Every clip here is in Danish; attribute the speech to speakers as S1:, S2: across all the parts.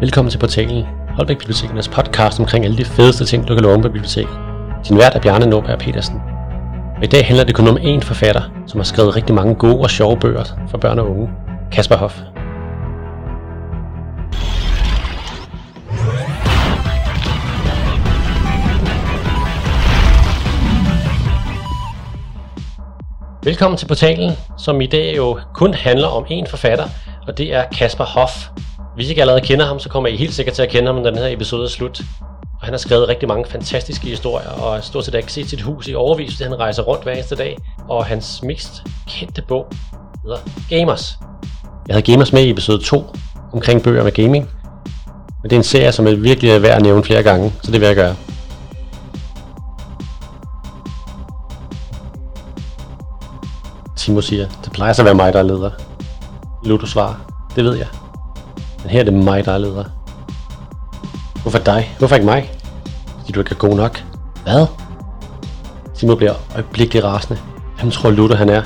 S1: Velkommen til portalen, Holbæk Bibliotekernes podcast omkring alle de fedeste ting, du kan låne på biblioteket. Din vært er Bjarne Norberg Petersen. Og i dag handler det kun om én forfatter, som har skrevet rigtig mange gode og sjove bøger for børn og unge. Kasper Hoff. Velkommen til portalen, som i dag jo kun handler om én forfatter, og det er Kasper Hoff. Hvis I ikke allerede kender ham, så kommer I helt sikkert til at kende ham, når den her episode er slut. Og han har skrevet rigtig mange fantastiske historier, og stort set ikke set sit hus i overvis, fordi han rejser rundt hver eneste dag. Og hans mest kendte bog hedder Gamers. Jeg havde Gamers med i episode 2 omkring bøger med gaming. Men det er en serie, som er virkelig er værd at nævne flere gange, så det vil jeg gøre. Timo siger, det plejer så at være mig, der er leder. Ludo svarer, det ved jeg. Men her er det mig, der er leder. Hvorfor dig? Hvorfor ikke mig? Fordi du ikke er god nok. Hvad? Timo bliver øjeblikkeligt rasende. Hvem tror Ludo han er?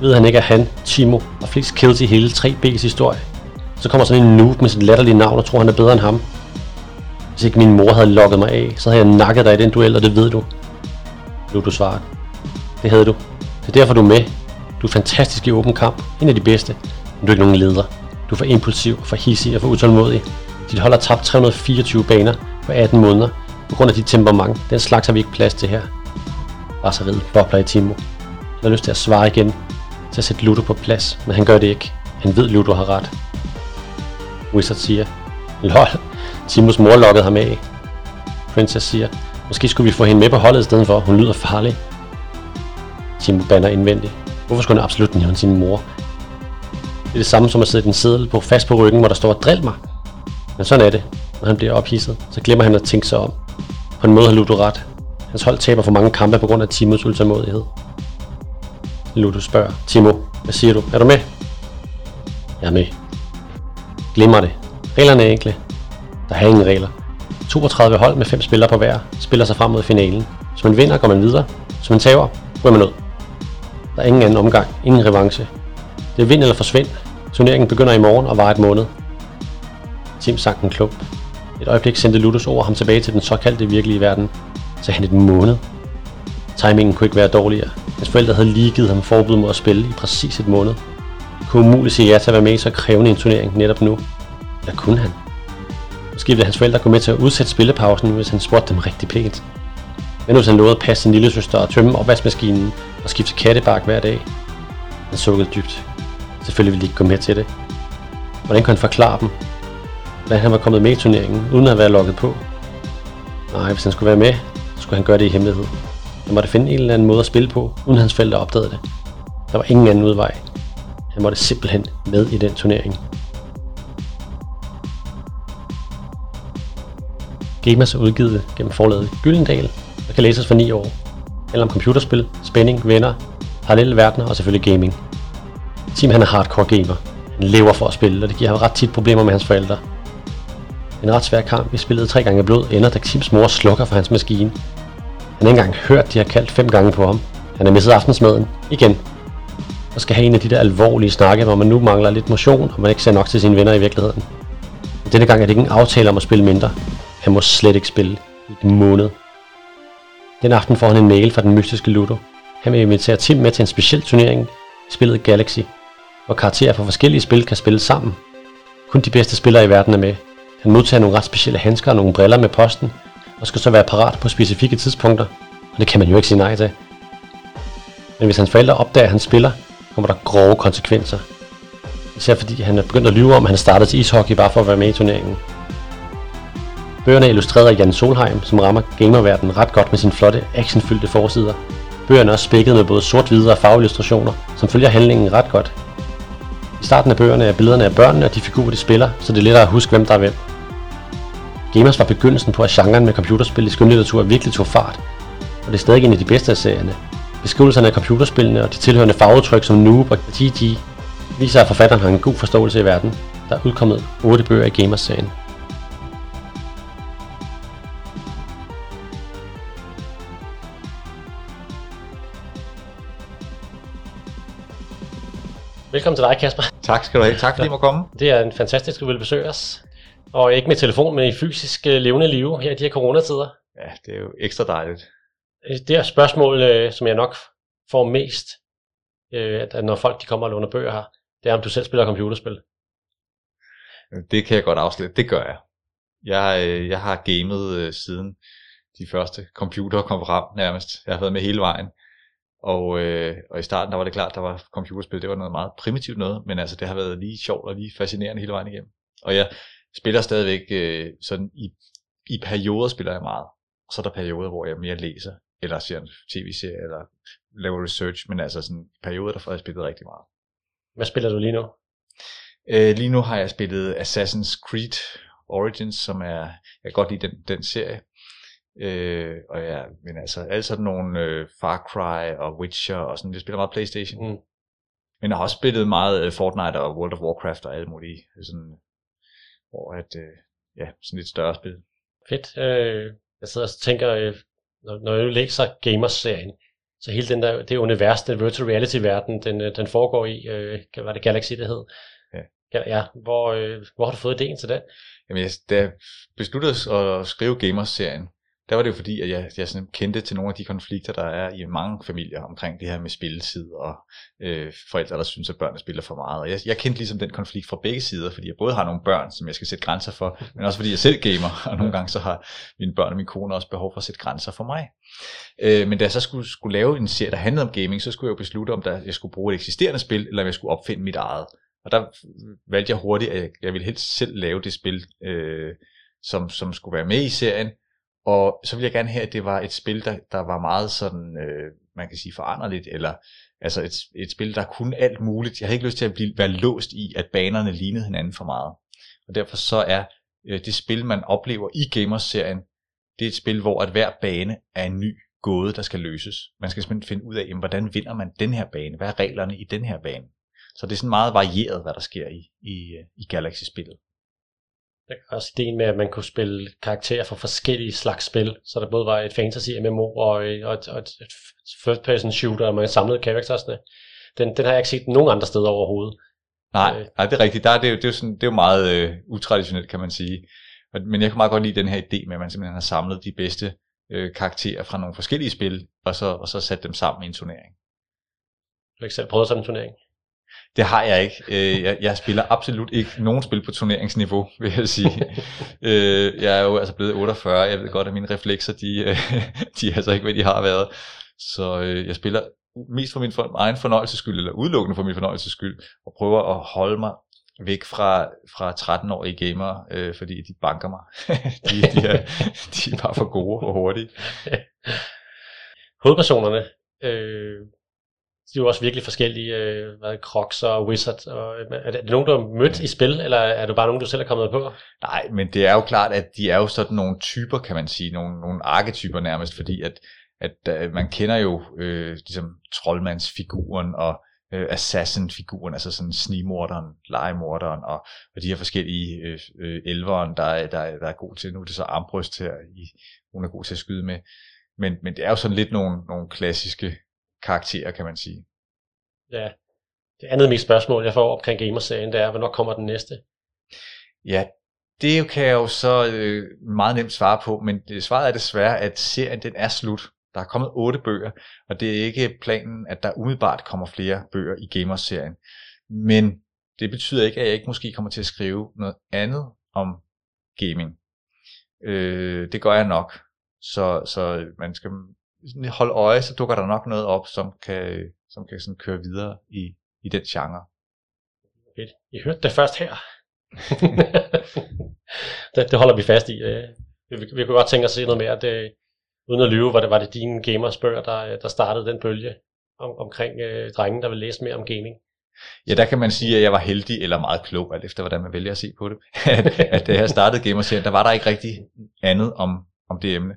S1: Ved han ikke, at han, Timo, har flest kills i hele 3B's historie? Så kommer sådan en noob med sit latterlige navn og tror, han er bedre end ham. Hvis ikke min mor havde lukket mig af, så havde jeg nakket dig i den duel, og det ved du. Ludo svarer. Det havde du. Det er derfor, du er med. Du er fantastisk i åben kamp. En af de bedste. Men du er ikke nogen leder. Du er for impulsiv, for hissig og for utålmodig. Dit hold har tabt 324 baner på 18 måneder på grund af dit temperament. Den slags har vi ikke plads til her. Raseriet bobler i Timo. Han har lyst til at svare igen, til at sætte Ludo på plads, men han gør det ikke. Han ved, Ludo har ret. Wizard siger, lol, Timos mor lokkede ham af. Princess siger, måske skulle vi få hende med på holdet i stedet for, hun lyder farlig. Timo banner indvendigt. Hvorfor skulle han absolut nævne sin mor? Det er det samme som at sætte en seddel på fast på ryggen, hvor der står, drill mig. Men sådan er det. Når han bliver ophidset, så glemmer han at tænke sig om. På en måde har Ludo ret. Hans hold taber for mange kampe på grund af Timos ultramodighed. Ludo spørger, Timo, hvad siger du? Er du med? Jeg er med. Glemmer det. Reglerne er enkle. Der er ingen regler. 32 hold med 5 spillere på hver spiller sig frem mod finalen. Hvis man vinder, går man videre. Hvis man taber, går man ud. Der er ingen anden omgang, ingen revanche. Det er vind eller forsvind. Turneringen begynder i morgen og varer et måned. Tim sank en klump. Et øjeblik sendte Ludus over ham tilbage til den såkaldte virkelige verden. Så han et måned. Timingen kunne ikke være dårligere. Hans forældre havde lige givet ham forbud mod at spille i præcis et måned. Det kunne umuligt sige ja til at være med i så krævende en turnering netop nu. Eller kunne han? Måske ville hans forældre gå med til at udsætte spillepausen, hvis han spurgte dem rigtig pænt. Men hvis han lovede at passe sin lille søster og tømme opvaskemaskinen og skifte kattebark hver dag. Han sukkede dybt. Selvfølgelig ville de ikke gå med til det. Hvordan kunne han forklare dem, hvordan han var kommet med i turneringen, uden at være lukket på? Nej, hvis han skulle være med, så skulle han gøre det i hemmelighed. Han måtte finde en eller anden måde at spille på, uden hans forældre opdagede det. Der var ingen anden udvej. Han måtte simpelthen med i den turnering. Gamers er udgivet gennem forlaget Gyldendal og kan læses for 9 år. Eller om computerspil, spænding, venner, parallelle verdener og selvfølgelig gaming. Tim han er hardcore gamer. Han lever for at spille, og det giver ham ret tit problemer med hans forældre. En ret svær kamp, vi spillede tre gange blod, ender da Tims mor slukker for hans maskine. Han har ikke engang hørt, de har kaldt fem gange på ham. Han har misset aftensmaden. Igen. Og skal have en af de der alvorlige snakke, hvor man nu mangler lidt motion, og man ikke ser nok til sine venner i virkeligheden. Men denne gang er det ikke en aftale om at spille mindre. Han må slet ikke spille i en måned. Den aften får han en mail fra den mystiske Ludo. Han vil invitere Tim med til en speciel turnering i spillet Galaxy, hvor karakterer fra forskellige spil kan spille sammen. Kun de bedste spillere i verden er med. Han modtager nogle ret specielle handsker og nogle briller med posten, og skal så være parat på specifikke tidspunkter, og det kan man jo ikke sige nej til. Men hvis hans forældre opdager, at han spiller, kommer der grove konsekvenser. Især fordi han er begyndt at lyve om, at han startede til ishockey bare for at være med i turneringen. Bøgerne er illustreret af Jan Solheim, som rammer gamerverdenen ret godt med sin flotte, actionfyldte forsider. Bøgerne er også spækket med både sort-hvide og farveillustrationer, som følger handlingen ret godt. I starten af bøgerne er billederne af børnene og de figurer, de spiller, så det er lettere at huske, hvem der er hvem. Gamers var begyndelsen på, at genren med computerspil i skønlitteratur virkelig tog fart, og det er stadig en af de bedste af serierne. Beskrivelserne af computerspillene og de tilhørende farvetryk som Noob og GG viser, at forfatteren har en god forståelse i verden. Der er udkommet 8 bøger i Gamers-serien. Velkommen til dig, Kasper.
S2: Tak skal du have. Tak fordi I må komme.
S1: Det er en fantastisk, at du vil besøge os. Og ikke med telefon, men i fysisk øh, levende liv her i de her coronatider.
S2: Ja, det er jo ekstra dejligt.
S1: Øh, Det her spørgsmål, øh, som jeg nok får mest, at når folk de kommer og låner bøger her, det er, om du selv spiller computerspil.
S2: Det kan jeg godt afsløre. Det gør jeg. Jeg, jeg har gamet siden de første computere kom frem nærmest. Jeg har været med hele vejen. Og, øh, og i starten der var det klart, der var computerspil, det var noget meget primitivt noget, men altså det har været lige sjovt og lige fascinerende hele vejen igennem. Og jeg spiller stadigvæk øh, sådan i, i perioder spiller jeg meget. Og så er der perioder, hvor jeg mere læser, eller ser en tv-serie, eller laver research, men altså sådan perioder, der får jeg spillet rigtig meget.
S1: Hvad spiller du lige nu?
S2: Øh, lige nu har jeg spillet Assassin's Creed Origins, som er, jeg kan godt lide den, den serie. Øh, og ja, men altså, alle sådan nogle øh, Far Cry og Witcher og sådan, jeg spiller meget Playstation.
S1: Mm.
S2: Men jeg har også spillet meget øh, Fortnite og World of Warcraft og alle mulige, sådan, hvor at, øh, ja, sådan lidt større spil.
S1: Fedt. Øh, jeg sidder og tænker, øh, når, når jeg læser Gamers-serien, så hele den der, det univers, den virtual reality-verden, den, øh, den foregår i, øh, hvad var det Galaxy, det hed?
S2: Ja.
S1: Ja. Hvor, øh, hvor har du fået ideen til den?
S2: Jamen, jeg, da jeg besluttede at skrive Gamers-serien, der var det jo fordi, at jeg, jeg sådan kendte til nogle af de konflikter, der er i mange familier omkring det her med spilletid og øh, forældre, der synes, at børnene spiller for meget. Og jeg, jeg kendte ligesom den konflikt fra begge sider, fordi jeg både har nogle børn, som jeg skal sætte grænser for, men også fordi jeg selv gamer, og nogle gange så har mine børn og min kone også behov for at sætte grænser for mig. Øh, men da jeg så skulle, skulle lave en serie, der handlede om gaming, så skulle jeg jo beslutte, om der, jeg skulle bruge et eksisterende spil, eller om jeg skulle opfinde mit eget. Og der valgte jeg hurtigt, at jeg, jeg ville helst selv lave det spil, øh, som, som skulle være med i serien, og så vil jeg gerne have, at det var et spil, der, der var meget sådan, øh, man kan sige foranderligt, eller altså et, et spil, der kunne alt muligt. Jeg havde ikke lyst til at blive, være låst i, at banerne lignede hinanden for meget. Og derfor så er øh, det spil, man oplever i Gamers-serien, det er et spil, hvor at hver bane er en ny gåde, der skal løses. Man skal simpelthen finde ud af, jamen, hvordan vinder man den her bane? Hvad er reglerne i den her bane? Så det er sådan meget varieret, hvad der sker i, i, øh, i Galaxy-spillet.
S1: Der er også ideen med, at man kunne spille karakterer fra forskellige slags spil, så der både var et fantasy MMO og, og, et, og et first person shooter, og man samlede karaktersne. Den, den har jeg ikke set nogen andre steder overhovedet.
S2: Nej,
S1: Øh.
S2: nej det er rigtigt. Der er det, det, er jo sådan, det er jo meget øh, utraditionelt, kan man sige. Men jeg kan meget godt lide den her idé med, at man simpelthen har samlet de bedste øh, karakterer fra nogle forskellige spil, og så, og så sat dem sammen i en turnering.
S1: Du har ikke selv prøvet sådan en turnering.
S2: Det har jeg ikke. Øh, jeg, jeg spiller absolut ikke nogen spil på turneringsniveau, vil jeg sige. øh, jeg er jo altså blevet 48, jeg ved godt, at mine reflekser, de, øh, de er altså ikke, hvad de har været. Så øh, jeg spiller mest for min for, egen fornøjelses skyld, eller udelukkende for min fornøjelses skyld, og prøver at holde mig væk fra, fra 13-årige gamere, øh, fordi de banker mig. de, de, er, de er bare for gode og hurtige.
S1: Hovedpersonerne, øh, de er jo også virkelig forskellige. Øh, hvad, Crocs og Wizard. Og, øh, er, det, er det nogen, du har mødt i spil, eller er det bare nogen, du selv er kommet på?
S2: Nej, men det er jo klart, at de er jo sådan nogle typer, kan man sige, nogle, nogle arketyper nærmest, fordi at, at øh, man kender jo øh, ligesom troldmandsfiguren og øh, assassin-figuren, altså sådan snigmorderen, legemorderen og, og de her forskellige øh, øh, elveren, der er, der, er, der er god til. Nu er det så armbryst her, i, hun er god til at skyde med. Men, men det er jo sådan lidt nogle, nogle klassiske karakterer, kan man sige.
S1: Ja. Det andet mest spørgsmål, jeg får omkring Gamerserien, det er, hvornår kommer den næste?
S2: Ja, det kan jeg jo så øh, meget nemt svare på, men det, svaret er desværre, at serien den er slut. Der er kommet otte bøger, og det er ikke planen, at der umiddelbart kommer flere bøger i Gamers-serien. Men det betyder ikke, at jeg ikke måske kommer til at skrive noget andet om gaming. Øh, det gør jeg nok. Så, så man skal holde øje, så dukker der nok noget op, som kan, som kan sådan køre videre i, i den genre.
S1: Fedt. I hørte det først her. det, det holder vi fast i. øh. Vi, vi, vi kunne godt tænke os at se noget mere. Det, uden at lyve, var det, var det dine gamersbøger, der, der startede den bølge om, omkring øh, drengen, der vil læse mere om gaming.
S2: Ja, der kan man sige, at jeg var heldig eller meget klog, alt efter hvordan man vælger at se på det. at, at da jeg startede Gamerserien, der var der ikke rigtig andet om, om det emne.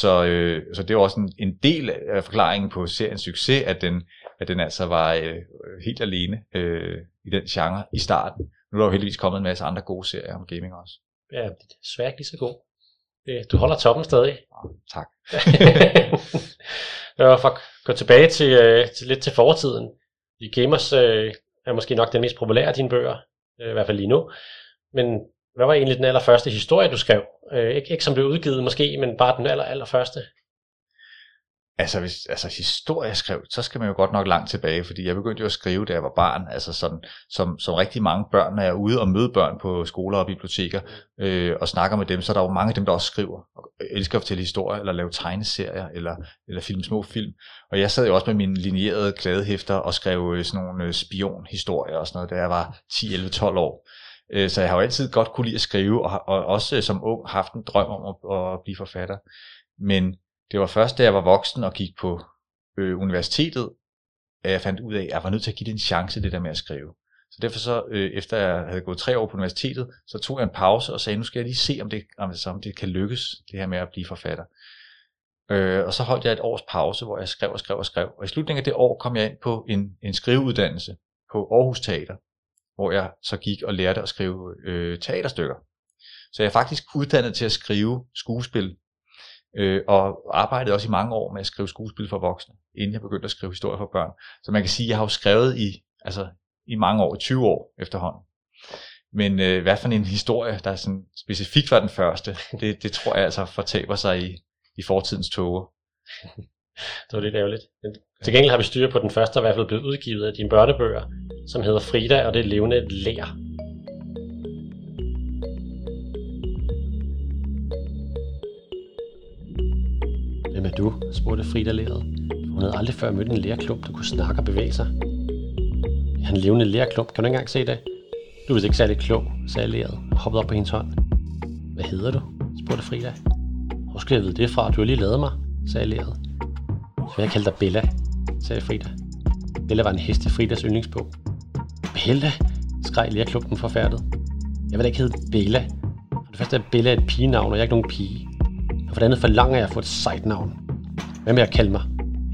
S2: Så, øh, så det var også en, en del af forklaringen på seriens succes, at den, at den altså var øh, helt alene øh, i den genre i starten. Nu er der jo heldigvis kommet en masse andre gode serier om gaming også.
S1: Ja, det er desværre ikke lige så god. Det, du holder toppen stadig.
S2: Tak.
S1: Og for at gå tilbage til, øh, til lidt til fortiden. De gamers øh, er måske nok den mest populære af dine bøger, øh, i hvert fald lige nu. Men hvad var egentlig den allerførste historie, du skrev? Øh, ikke, ikke som blev udgivet måske, men bare den aller, allerførste.
S2: Altså, hvis altså historie skrev, så skal man jo godt nok langt tilbage, fordi jeg begyndte jo at skrive, da jeg var barn, altså sådan, som, som rigtig mange børn, når jeg er ude og møde børn på skoler og biblioteker, øh, og snakker med dem, så er der jo mange af dem, der også skriver, og elsker at fortælle historier, eller lave tegneserier, eller, eller film små film. Og jeg sad jo også med mine linjerede kladehæfter og skrev øh, sådan nogle øh, spionhistorier og sådan noget, da jeg var 10, 11, 12 år. Øh, så jeg har jo altid godt kunne lide at skrive, og, og også som ung haft en drøm om at, at blive forfatter. Men det var først, da jeg var voksen og gik på øh, universitetet, at jeg fandt ud af, at jeg var nødt til at give det en chance, det der med at skrive. Så derfor så, øh, efter jeg havde gået tre år på universitetet, så tog jeg en pause og sagde, nu skal jeg lige se, om det, om det, om det kan lykkes, det her med at blive forfatter. Øh, og så holdt jeg et års pause, hvor jeg skrev og skrev og skrev. Og i slutningen af det år kom jeg ind på en, en skriveuddannelse på Aarhus Teater, hvor jeg så gik og lærte at skrive øh, teaterstykker. Så jeg er faktisk uddannet til at skrive skuespil øh, og arbejdede også i mange år med at skrive skuespil for voksne, inden jeg begyndte at skrive historier for børn. Så man kan sige, at jeg har jo skrevet i, altså, i mange år, i 20 år efterhånden. Men øh, hvad for en historie, der er sådan specifikt var den første, det, det tror jeg altså fortaber sig i, i fortidens tåger.
S1: det var lidt ærgerligt. Til gengæld har vi styr på den første, der i hvert fald blevet udgivet af dine børnebøger, som hedder Frida, og det levende lær. Hvem er du? spurgte Frida læret. Hun havde aldrig før mødt en lærklump, der kunne snakke og bevæge sig. Er en levende lærklump, kan du ikke engang se det? Du er vist ikke særlig klog, sagde læret og hoppede op på hendes hånd. Hvad hedder du? spurgte Frida. Hvor skal jeg vide det fra? Du har lige lavet mig, sagde læret. Så jeg kalde dig Bella, sagde Frida. Bella var en hest i Fridas yndlingsbog. Bella, skreg lærklumpen forfærdet. Jeg vil da ikke hedde Bella. For det første er Bella et pigenavn, og jeg er ikke nogen pige. Og for det andet forlanger jeg at få et sejt navn. Hvad med at kalde mig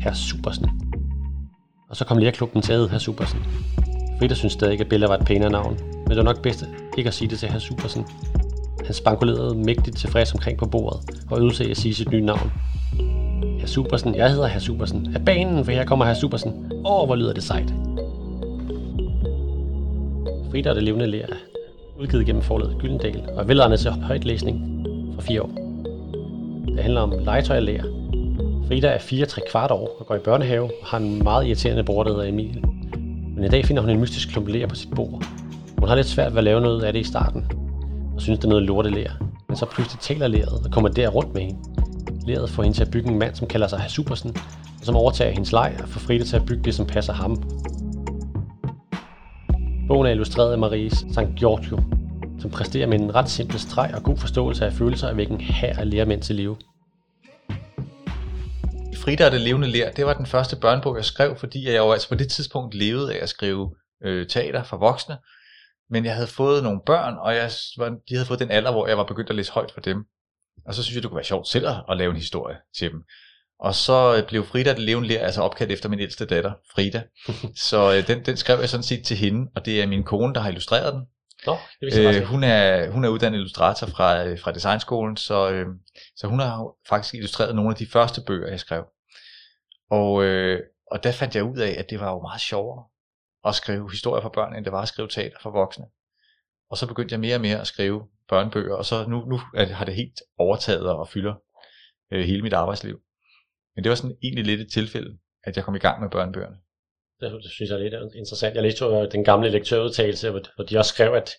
S1: Herr Supersen? Og så kom lærklumpen til at Herr Supersen. Frida synes stadig ikke, at Bella var et pænere navn, men det var nok bedst ikke at sige det til Herr Supersen. Han spankulerede mægtigt tilfreds omkring på bordet og øvede sig at sige sit nye navn. Herr Supersen, jeg hedder Herr Supersen. Af banen, for her kommer Herr Supersen. Åh, hvor lyder det sejt. Frida og det levende lærer udgivet gennem forladet Gyldendal og er velegnet til højtlæsning for fire år. Det handler om legetøj og. Frida er 4 3 kvart år og går i børnehave og har en meget irriterende bror, der hedder Emil. Men i dag finder hun en mystisk klump ler på sit bord. Hun har lidt svært ved at lave noget af det i starten, og synes, det er noget lortelærer. Men så pludselig taler læret og kommer der rundt med hende. Læret får hende til at bygge en mand, som kalder sig Hasupersen, og som overtager hendes leg og får Frida til at bygge det, som passer ham. Bogen er illustreret af Marie St. Giorgio, som præsterer med en ret simpel streg og god forståelse af følelser af hvilken her af lærermænd til live.
S2: Frida og det levende lær, det var den første børnebog, jeg skrev, fordi jeg jo altså på det tidspunkt levede af at skrive øh, teater for voksne. Men jeg havde fået nogle børn, og jeg, de havde fået den alder, hvor jeg var begyndt at læse højt for dem. Og så synes jeg, det kunne være sjovt selv at lave en historie til dem. Og så øh, blev Frida det levende lær altså opkaldt efter min ældste datter, Frida. så øh, den, den skrev jeg sådan set til hende, og det er min kone, der har illustreret den.
S1: Nå,
S2: det øh, hun, er, hun er uddannet illustrator fra, øh, fra designskolen, så, øh, så hun har faktisk illustreret nogle af de første bøger, jeg skrev. Og, øh, og der fandt jeg ud af, at det var jo meget sjovere at skrive historier for børn, end det var at skrive teater for voksne. Og så begyndte jeg mere og mere at skrive børnebøger, og så nu, nu har det helt overtaget og fylder øh, hele mit arbejdsliv. Men det var sådan egentlig lidt et tilfælde, at jeg kom i gang med børnebøgerne.
S1: Det, synes jeg er lidt interessant. Jeg læste jo den gamle lektørudtalelse, hvor de også skrev, at,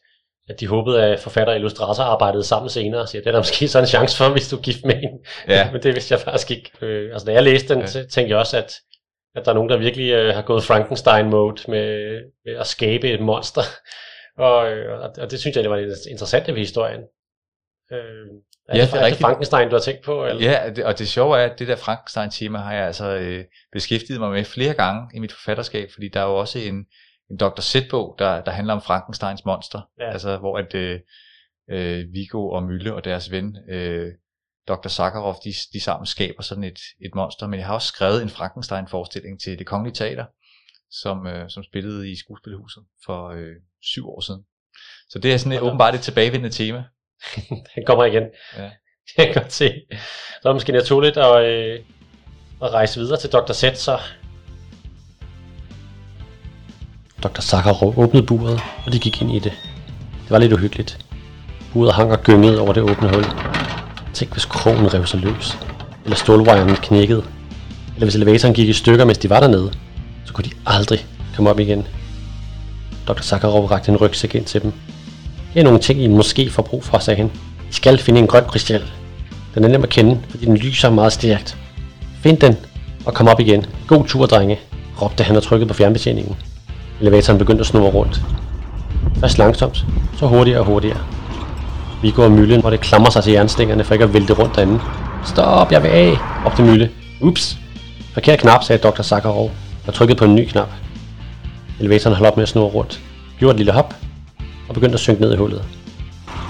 S1: at de håbede, at forfatter og illustrator arbejdede sammen senere. Så det er der måske så en chance for, hvis du er gift med en. Ja. Men det vidste jeg faktisk ikke. Øh, altså da jeg læste den, ja. så tænkte jeg også, at, at der er nogen, der virkelig øh, har gået Frankenstein-mode med, med at skabe et monster. Og, øh, og det synes jeg, det var interessant ved historien. Øh, er, ja, det, er, det Frankenstein, du har tænkt på?
S2: Eller? Ja, det, og det sjove er, at det der Frankenstein-tema har jeg altså øh, beskæftiget mig med flere gange i mit forfatterskab, fordi der er jo også en, en Dr. Z-bog, der, der handler om Frankensteins monster, ja. altså hvor at øh, øh, Vigo og Mylle og deres ven, øh, Dr. Sakharov, de, de sammen skaber sådan et, et monster, men jeg har også skrevet en Frankenstein-forestilling til det kongelige teater, som, øh, som spillede i skuespilhuset for øh, syv år siden. Så det er sådan et, åbenbart et tilbagevendende tema.
S1: den kommer igen. Ja. Det kan godt se. Så er det måske naturligt at, øh, at rejse videre til Dr. Z, så... Dr. Sakharov åbnede buret, og de gik ind i det. Det var lidt uhyggeligt. Buret hang og gyngede over det åbne hul. Tænk, hvis krogen rev sig løs. Eller stålwirenen knækkede. Eller hvis elevatoren gik i stykker, mens de var dernede. Så kunne de aldrig komme op igen. Dr. Sakharov rakte en rygsæk ind til dem. Her er nogle ting, I måske får brug for, sagde han. I skal finde en grøn kristal. Den er nem at kende, fordi den lyser meget stærkt. Find den, og kom op igen. God tur, drenge, råbte han og trykkede på fjernbetjeningen. Elevatoren begyndte at snurre rundt. Først langsomt, så hurtigere og hurtigere. Viggo og Mølle det klamrer sig til jernstængerne for ikke at vælte rundt derinde. Stop, jeg vil af, råbte Mølle. Ups. Forkert knap, sagde Dr. Sakharov og trykkede på en ny knap. Elevatoren holdt op med at snurre rundt, gjorde et lille hop og begyndte at synke ned i hullet.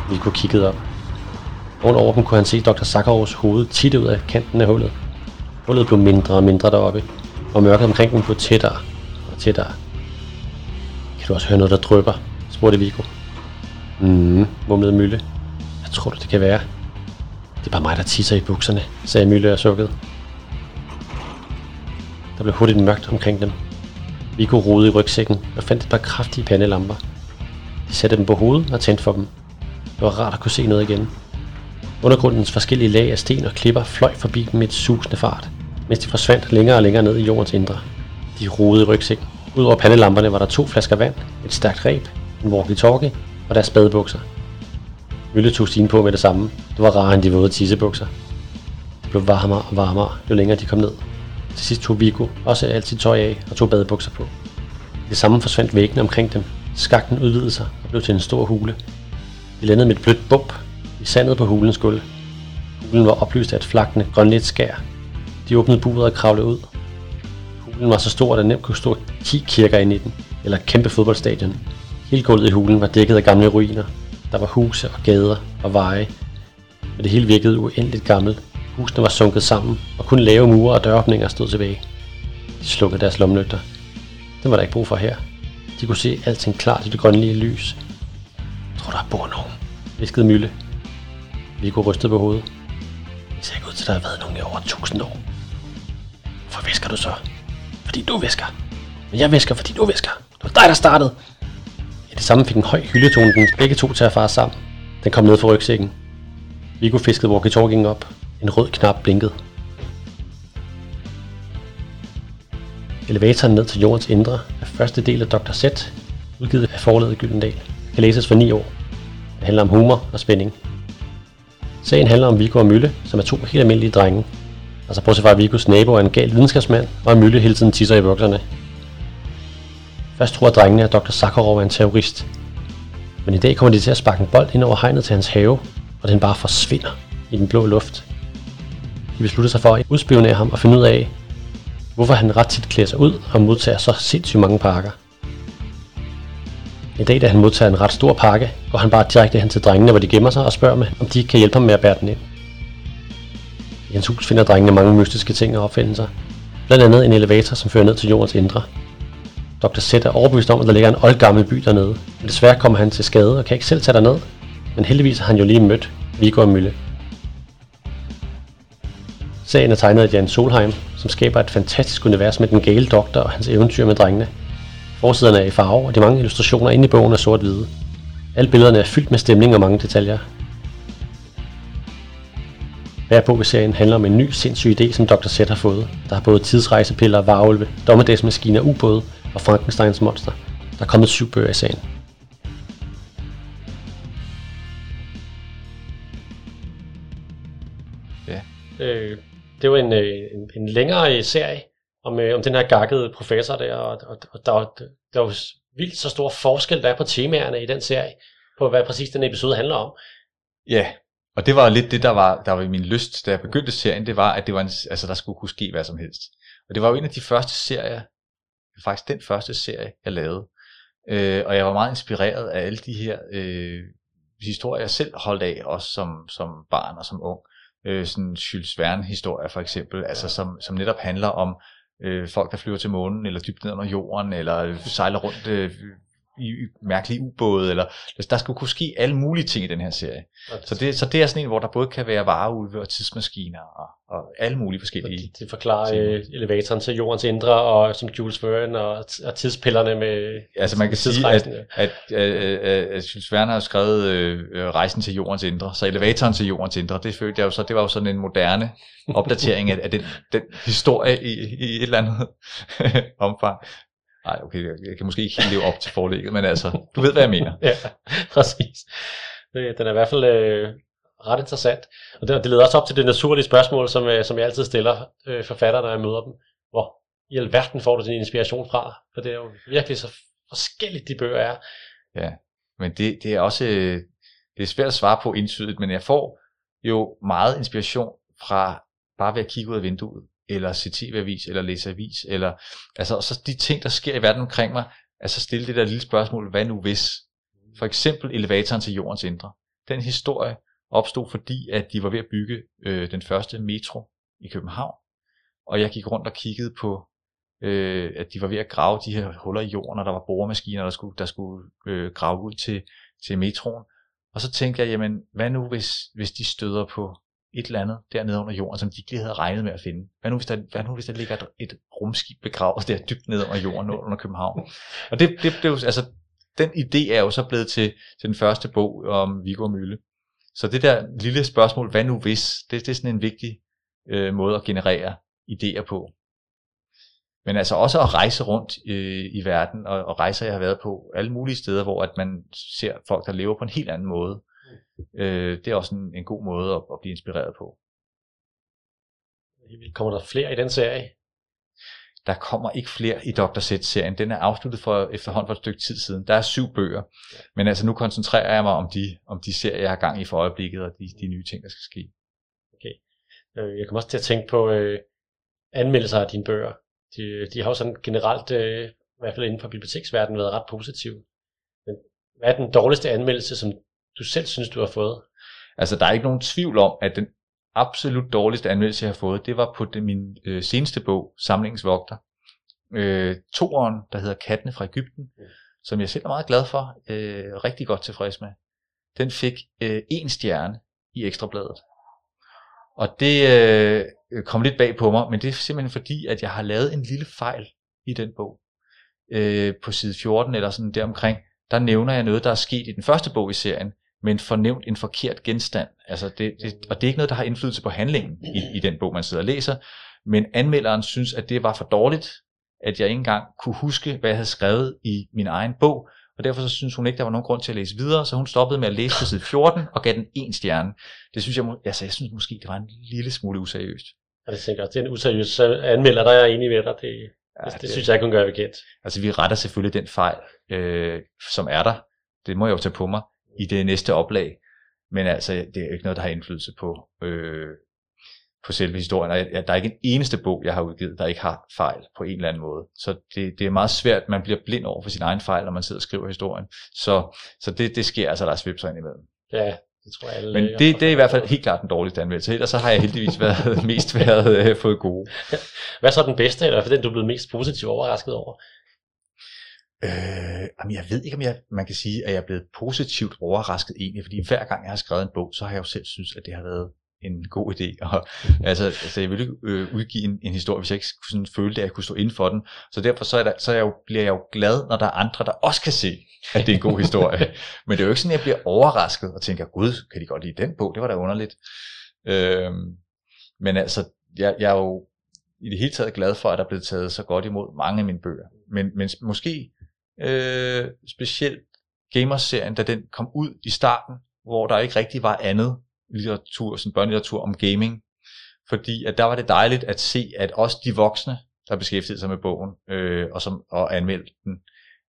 S1: Viggo kiggede op. Oven over dem kunne han se Dr. Sakharovs hoved titte ud af kanten af hullet. Hullet blev mindre og mindre deroppe, og mørket omkring dem blev tættere og tættere. Kan du også høre noget, der drøber? spurgte Viggo. Mm, mumlede Mølle. Hvad tror du, det kan være? Det er bare mig, der tisser i bukserne, sagde Mølle og sukkede. Der blev hurtigt mørkt omkring dem. Viggo rodede i rygsækken og fandt et par kraftige pandelamper. Satte dem på hovedet og tændte for dem. Det var rart at kunne se noget igen. Undergrundens forskellige lag af sten og klipper fløj forbi dem med et susende fart, mens de forsvandt længere og længere ned i jordens indre. De rodede i rygsækken. Udover pandelamperne var der to flasker vand, et stærkt reb, en walkie-talkie og deres spadebukser. Mølle tog stine på med det samme. Det var rarere end de våde tissebukser. Det blev varmere og varmere, jo længere de kom ned. Til sidst tog Vigo også alt sit tøj af og tog badebukser på. I det samme forsvandt væggene omkring dem. Skakten udvidede sig og blev til en stor hule. Vi landede med et blødt bump i sandet på hulens gulv. Hulen var oplyst af et flakne grønligt skær. De åbnede buret og kravlede ud. Hulen var så stor, at der nemt kunne stå 10 kirker ind i den, eller et kæmpe fodboldstadion. Hele gulvet i hulen var dækket af gamle ruiner. Der var huse og gader og veje. Men det hele virkede uendeligt gammelt. Husene var sunket sammen, og kun lave mure og døråbninger stod tilbage. De slukkede deres lomlygter. Det var der ikke brug for her. De kunne se alting klart i det grønlige lys. Jeg tror, der bor nogen, viskede Mølle. Viggo rystede på hovedet. Det ser ikke ud til, at der har været nogen i over tusind år. Hvorfor visker du så? Fordi du visker. Men jeg visker, fordi du visker. Det var dig, der startede. I det samme fik en høj hyldetone den begge to til at fare sammen. Den kom ned fra rygsækken. Viggo fiskede walkie-talking op. En rød knap blinkede. Elevatoren ned til jordens indre er første del af Dr. Z, udgivet af forlaget Gyldendal. Kan læses for 9 år. Det handler om humor og spænding. Sagen handler om Viggo og Mølle, som er to helt almindelige drenge. Altså bortset fra, at Viggos nabo er en gal videnskabsmand, og Mølle hele tiden tisser i bukserne. Først tror drengene, at Dr. Sakharov er en terrorist. Men i dag kommer de til at sparke en bold ind over hegnet til hans have, og den bare forsvinder i den blå luft. De beslutter sig for at udspionere ham og finde ud af, hvorfor han ret tit klæder sig ud og modtager så sindssygt mange pakker. En dag, da han modtager en ret stor pakke, går han bare direkte hen til drengene, hvor de gemmer sig og spørger med, om de kan hjælpe ham med at bære den ind. I hans hus finder drengene mange mystiske ting og opfindelser. Blandt andet en elevator, som fører ned til jordens indre. Dr. Z er overbevist om, at der ligger en oldgammel by dernede, men desværre kommer han til skade og kan ikke selv tage derned. Men heldigvis har han jo lige mødt Viggo og Mølle. Sagen er tegnet af Jan Solheim, som skaber et fantastisk univers med den gale doktor og hans eventyr med drengene. Forsiderne er i farve, og de mange illustrationer inde i bogen er sort-hvide. Alle billederne er fyldt med stemning og mange detaljer. Hver bog i serien handler om en ny sindssyg idé, som Dr. Z har fået. Der er både tidsrejsepiller, varulve, dommedagsmaskiner, ubåde og Frankensteins monster. Der er kommet syv bøger i serien.
S2: Ja.
S1: Øh, det var en, øh, en, en længere øh, serie om, øh, om den her gakkede professor der, og, og, og der, var, der var vildt så stor forskel, der er på temaerne i den serie, på hvad præcis den episode handler om.
S2: Ja, og det var lidt det, der var, der var min lyst, da jeg begyndte serien, det var, at det var en, altså, der skulle kunne ske hvad som helst. Og det var jo en af de første serier, faktisk den første serie, jeg lavede. Øh, og jeg var meget inspireret af alle de her øh, historier, jeg selv holdt af, også som, som barn og som ung. Øh, sådan Jules Verne historier for eksempel, altså som, som netop handler om øh, folk, der flyver til månen, eller dybt ned under jorden, eller sejler rundt øh, i, mærkelige ubåde, eller der skulle kunne ske alle mulige ting i den her serie. Så det, så det er sådan en, hvor der både kan være vareulve og tidsmaskiner og, og alle mulige forskellige
S1: Det, det forklarer øh, elevatoren til jordens indre, og som Jules Verne, og, og tidspillerne med
S2: Altså man kan sige, at, at, at, at, Jules Verne har skrevet øh, Rejsen til jordens indre, så elevatoren til jordens indre, det følte jeg jo så, det var jo sådan en moderne opdatering af, af den, den historie i, i et eller andet omfang. Nej, okay, jeg kan måske ikke helt leve op til forlægget, men altså, du ved, hvad jeg mener.
S1: ja, præcis. Det, den er i hvert fald øh, ret interessant. Og det, det leder også op til det naturlige spørgsmål, som, øh, som jeg altid stiller øh, forfattere, når jeg møder dem. Hvor i alverden får du din inspiration fra? For det er jo virkelig så forskelligt, de bøger er.
S2: Ja, men det, det er også øh, det er svært at svare på indsydigt, men jeg får jo meget inspiration fra bare ved at kigge ud af vinduet eller se tv-avis, eller læse avis, eller altså så de ting, der sker i verden omkring mig, altså stille det der lille spørgsmål, hvad nu hvis? For eksempel elevatoren til jordens indre. Den historie opstod fordi, at de var ved at bygge øh, den første metro i København, og jeg gik rundt og kiggede på, øh, at de var ved at grave de her huller i jorden, og der var boremaskiner, der skulle, der skulle øh, grave ud til, til metroen. Og så tænkte jeg, jamen, hvad nu hvis, hvis de støder på et eller andet dernede under jorden, som de ikke lige havde regnet med at finde. Hvad nu hvis der, hvad nu, hvis der ligger et, et rumskib begravet der dybt nede under jorden under København? Og det, det det, altså, den idé er jo så blevet til, til den første bog om Viggo Mølle. Så det der lille spørgsmål, hvad nu hvis, det, det er sådan en vigtig øh, måde at generere idéer på. Men altså også at rejse rundt øh, i verden, og, og rejser jeg har været på alle mulige steder, hvor at man ser folk, der lever på en helt anden måde øh, det er også en, en god måde at, at blive inspireret på.
S1: Kommer der flere i den serie?
S2: Der kommer ikke flere i Dr. Z-serien. Den er afsluttet for efterhånden for et stykke tid siden. Der er syv bøger. Men altså nu koncentrerer jeg mig om de, om de serier, jeg har gang i for øjeblikket, og de, de nye ting, der skal ske.
S1: Okay. Øh, jeg kommer også til at tænke på øh, anmeldelser af dine bøger. De, de har jo sådan generelt, øh, i hvert fald inden for biblioteksverdenen, været ret positive. Men hvad er den dårligste anmeldelse, som du selv synes, du har fået?
S2: Altså, der er ikke nogen tvivl om, at den absolut dårligste anmeldelse, jeg har fået, det var på det, min øh, seneste bog, Samlingsvogter. Øh, toeren, der hedder Kattene fra Ægypten, mm. som jeg selv er meget glad for, øh, rigtig godt tilfreds med. Den fik øh, en stjerne i Ekstrabladet. Og det øh, kom lidt bag på mig, men det er simpelthen fordi, at jeg har lavet en lille fejl i den bog. Øh, på side 14 eller sådan deromkring, der nævner jeg noget, der er sket i den første bog i serien, men fornævnt en forkert genstand. Altså det, det, og det er ikke noget, der har indflydelse på handlingen i, i den bog, man sidder og læser, men anmelderen synes, at det var for dårligt, at jeg ikke engang kunne huske, hvad jeg havde skrevet i min egen bog, og derfor så synes hun ikke, der var nogen grund til at læse videre, så hun stoppede med at læse på side 14 og gav den en stjerne. Det synes jeg, altså jeg synes måske, det var en lille smule useriøst.
S1: Ja, det tænker jeg, det er en useriøs anmelder, der er enig med dig. Det, ja, det, det, det, synes jeg ikke, hun gør bekendt.
S2: Altså vi retter selvfølgelig den fejl, øh, som er der. Det må jeg jo tage på mig i det næste oplag. Men altså, det er ikke noget, der har indflydelse på, øh, på selve historien. Og jeg, der er ikke en eneste bog, jeg har udgivet, der ikke har fejl på en eller anden måde. Så det, det er meget svært, man bliver blind over for sin egen fejl, når man sidder og skriver historien. Så, så det, det sker altså, der er svipser ind imellem.
S1: Ja, det tror jeg alle
S2: Men det, det er i hvert fald helt klart den dårligste anmeldelse. Ellers så har jeg heldigvis været mest været øh, fået gode.
S1: Hvad er så den bedste, eller for den du er blevet mest positivt overrasket over?
S2: Øh, jamen jeg ved ikke, om jeg, man kan sige, at jeg er blevet positivt overrasket egentlig, fordi hver gang jeg har skrevet en bog, så har jeg jo selv synes, at det har været en god idé. Og, altså, altså, jeg ville ikke øh, udgive en, en historie, hvis jeg ikke sådan følte, at jeg kunne stå inden for den. Så derfor så, er der, så er jeg jo, bliver jeg jo glad, når der er andre, der også kan se, at det er en god historie. Men det er jo ikke sådan, at jeg bliver overrasket og tænker, gud, kan de godt lide den bog? Det var da underligt. Øh, men altså, jeg, jeg er jo i det hele taget glad for, at der er blevet taget så godt imod mange af mine bøger. Men, men måske øh, specielt Gamers-serien, da den kom ud i starten, hvor der ikke rigtig var andet litteratur, sådan børnelitteratur om gaming. Fordi at der var det dejligt at se, at også de voksne, der beskæftigede sig med bogen øh, og, som, og anmeldte den,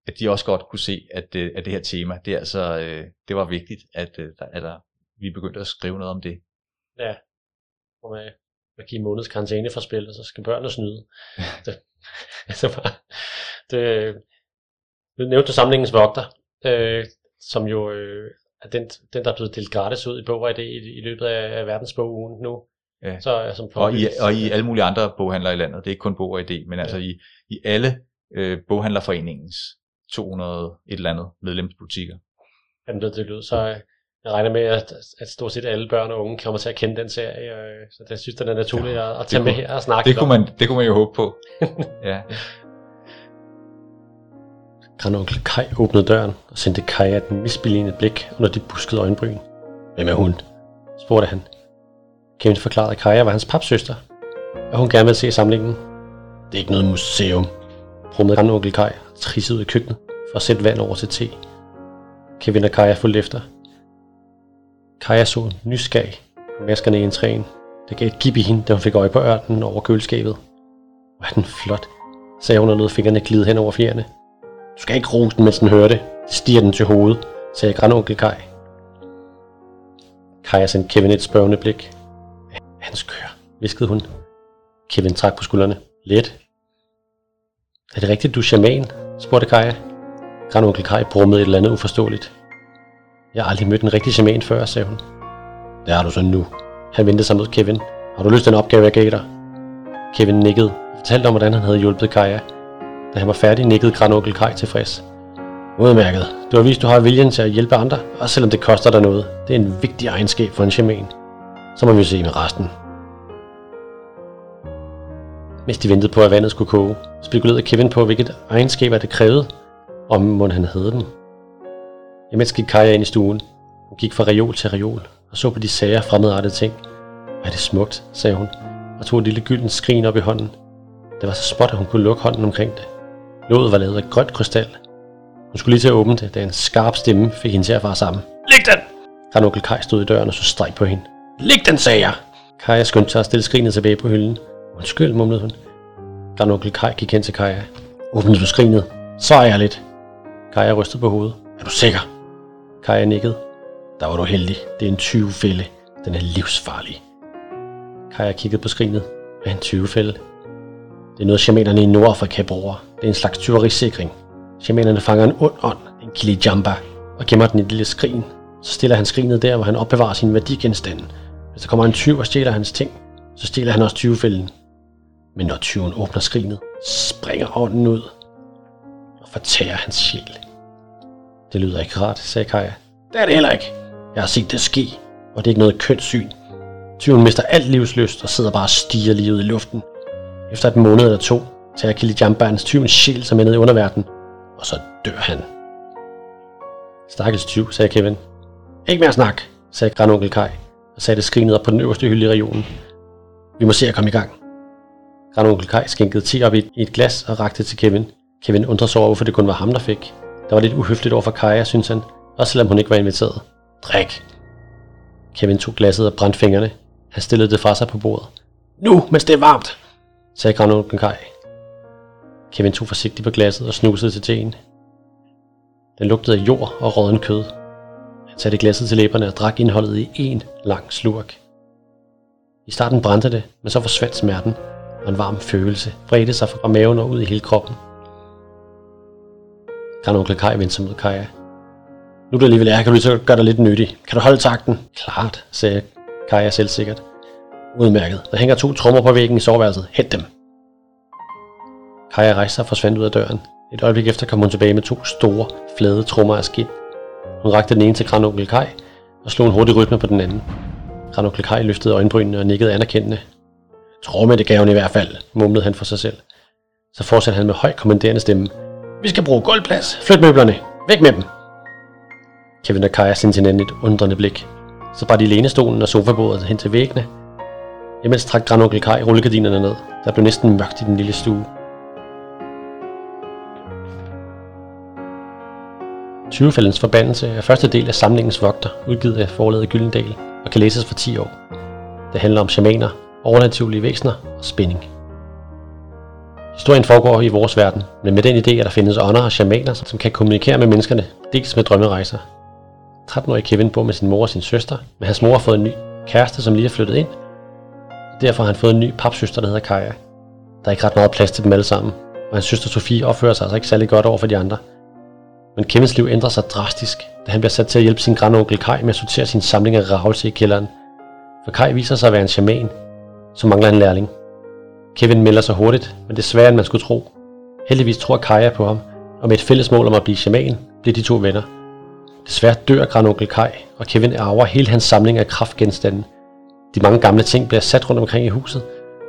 S2: at de også godt kunne se, at, øh, at det her tema, det, er altså, øh, det var vigtigt, at, øh, at der, vi begyndte at skrive noget om det.
S1: Ja, og med at give måneds karantæne for spil, og så skal børnene snyde. det, altså, det, nu nævnte du samlingens vogter, øh, som jo øh, er den, den, der er blevet delt gratis ud i bog i, i, i løbet af verdensbogen nu.
S2: Ja. Så, altså, og, i, og i alle mulige andre boghandlere i landet. Det er ikke kun Bog og Idé, men ja. altså i, i alle øh, boghandlerforeningens 200 et eller andet medlemsbutikker.
S1: Jamen, det, det lyder så... øh, Jeg regner med, at, at stort set alle børn og unge kommer til at kende den serie, øh, så det synes den er naturlig at, at tage
S2: det
S1: med
S2: kunne-
S1: her og snakke
S2: Det kunne, man, det kunne man jo håbe på. ja.
S1: Grandonkel Kai åbnede døren og sendte Kaja et misbilligende blik under de buskede øjenbryn. Hvem er hun? spurgte han. Kevin forklarede, at Kaja var hans papsøster, og hun gerne ville se samlingen. Det er ikke noget museum, brummede grandonkel Kai og trissede ud i køkkenet for at sætte vand over til te. Kevin og Kaja fulgte efter. Kaja så nysgerrig på maskerne i entréen. Det gav et gib i hende, da hun fik øje på ørnen over køleskabet. Hvor er den flot, sagde hun og lod fingrene glide hen over fjerne. Du skal ikke rose den, mens den hører det. Stiger den til hovedet, sagde grandonkel Kai. Kaja sendte Kevin et spørgende blik. Han skør, viskede hun. Kevin trak på skuldrene. Let. Er det rigtigt, du er shaman? spurgte Kaja. Grandonkel Kai brummede et eller andet uforståeligt. Jeg har aldrig mødt en rigtig shaman før, sagde hun. Det har du så nu. Han vendte sig mod Kevin. Har du lyst til opgave, jeg gav dig? Kevin nikkede og fortalte om, hvordan han havde hjulpet Kaja. Da han var færdig, nikkede grandonkel Kai tilfreds. Udmærket. Du har vist, du har viljen til at hjælpe andre, også selvom det koster dig noget. Det er en vigtig egenskab for en shaman. Så må vi se med resten. Mens de ventede på, at vandet skulle koge, spekulerede Kevin på, hvilket egenskaber det krævede, om må han havde dem. Imens gik Kaja ind i stuen. Hun gik fra reol til reol og så på de sager fremmedartede ting. Er det smukt, sagde hun, og tog et lille gylden skrin op i hånden. Det var så småt, at hun kunne lukke hånden omkring det. Låget var lavet af grønt krystal. Hun skulle lige til at åbne det, da en skarp stemme fik hende til at fare sammen. Læg den! Grandonkel Kai stod i døren og så stræk på hende. Læg den, sagde jeg! Kaja skyndte sig at stille skrinet tilbage på hylden. Undskyld, mumlede hun. Grandonkel Kai gik hen til Kaja. Åbnede du skrinet? Så er jeg lidt. Kaja rystede på hovedet. Er du sikker? Kaja nikkede. Der var du heldig. Det er en 20-fælde. Den er livsfarlig. Kaja kiggede på skrinet. Hvad er en 20-fælde? Det er noget, shamanerne i Nordafrika bruger. Det er en slags tyverisikring. Shamanerne fanger en ond ånd, en kilijamba, og gemmer den i et lille skrin. Så stiller han skrinet der, hvor han opbevarer sine værdigenstande. Hvis der kommer en tyv og stjæler hans ting, så stjæler han også tyvefælden. Men når tyven åbner skrinet, springer ånden ud og fortærer hans sjæl. Det lyder ikke rart, sagde Kaja. Det er det heller ikke. Jeg har set det ske, og det er ikke noget kønssyn. Tyven mister alt livsløst og sidder bare og stiger lige ud i luften. Efter et måned eller to, tager Kilijambaens tyvens sjæl som er nede i underverdenen, og så dør han. Stakkels tyv, sagde Kevin. Ikke mere snak, sagde grandonkel Kai, og satte skrinet op på den øverste hylde i regionen. Vi må se at komme i gang. Grandonkel Kai skænkede te op i et glas og rakte til Kevin. Kevin undrede sig over, hvorfor det kun var ham, der fik. Der var lidt uhøfligt over for Kaja, synes han, også selvom hun ikke var inviteret. Drik. Kevin tog glasset og brændte fingrene. Han stillede det fra sig på bordet. Nu, mens det er varmt, sagde grandonkel Kai. Kevin tog forsigtigt på glasset og snusede til teen. Den lugtede af jord og rådden kød. Han satte glasset til læberne og drak indholdet i en lang slurk. I starten brændte det, men så forsvandt smerten, og en varm følelse bredte sig fra maven og ud i hele kroppen. Grandonkel Kai vendte sig mod Kaja. Nu er du alligevel er, kan du så gøre dig lidt nyttig. Kan du holde takten? Klart, sagde Kaja selvsikkert. Udmærket. Der hænger to trommer på væggen i soveværelset. Hent dem. Kaja rejste sig og forsvandt ud af døren. Et øjeblik efter kom hun tilbage med to store, flade trommer af skind. Hun rakte den ene til grandonkel Kai og slog en hurtig rytme på den anden. Grandonkel Kai løftede øjenbrynene og nikkede anerkendende. Tromme det gav hun i hvert fald, mumlede han for sig selv. Så fortsatte han med høj kommanderende stemme. Vi skal bruge gulvplads. Flyt møblerne. Væk med dem. Kevin og Kaja sendte hinanden et undrende blik. Så bar de lænestolen og sofabordet hen til væggene. Imens trak grandonkel Kai rullegardinerne ned. Der blev næsten mørkt i den lille stue. Tyvefældens forbandelse er første del af samlingens vogter, udgivet af forlaget Gyldendal, og kan læses for 10 år. Det handler om shamaner, overnaturlige væsener og spænding. Historien foregår i vores verden, men med den idé, at der findes ånder og shamaner, som kan kommunikere med menneskerne, dels med drømmerejser. 13-årige Kevin bor med sin mor og sin søster, men hans mor har fået en ny kæreste, som lige er flyttet ind. Derfor har han fået en ny papsøster, der hedder Kaja. Der er ikke ret meget plads til dem alle sammen, og hans søster Sofie opfører sig altså ikke særlig godt over for de andre. Men Kevins liv ændrer sig drastisk, da han bliver sat til at hjælpe sin grandonkel Kai med at sortere sin samling af ravelse i kælderen. For Kai viser sig at være en shaman, som mangler en lærling. Kevin melder sig hurtigt, men det er sværere end man skulle tro. Heldigvis tror Kaja på ham, og med et fælles mål om at blive shaman, bliver de to venner. Desværre dør grandonkel Kai, og Kevin arver hele hans samling af kraftgenstande. De mange gamle ting bliver sat rundt omkring i huset,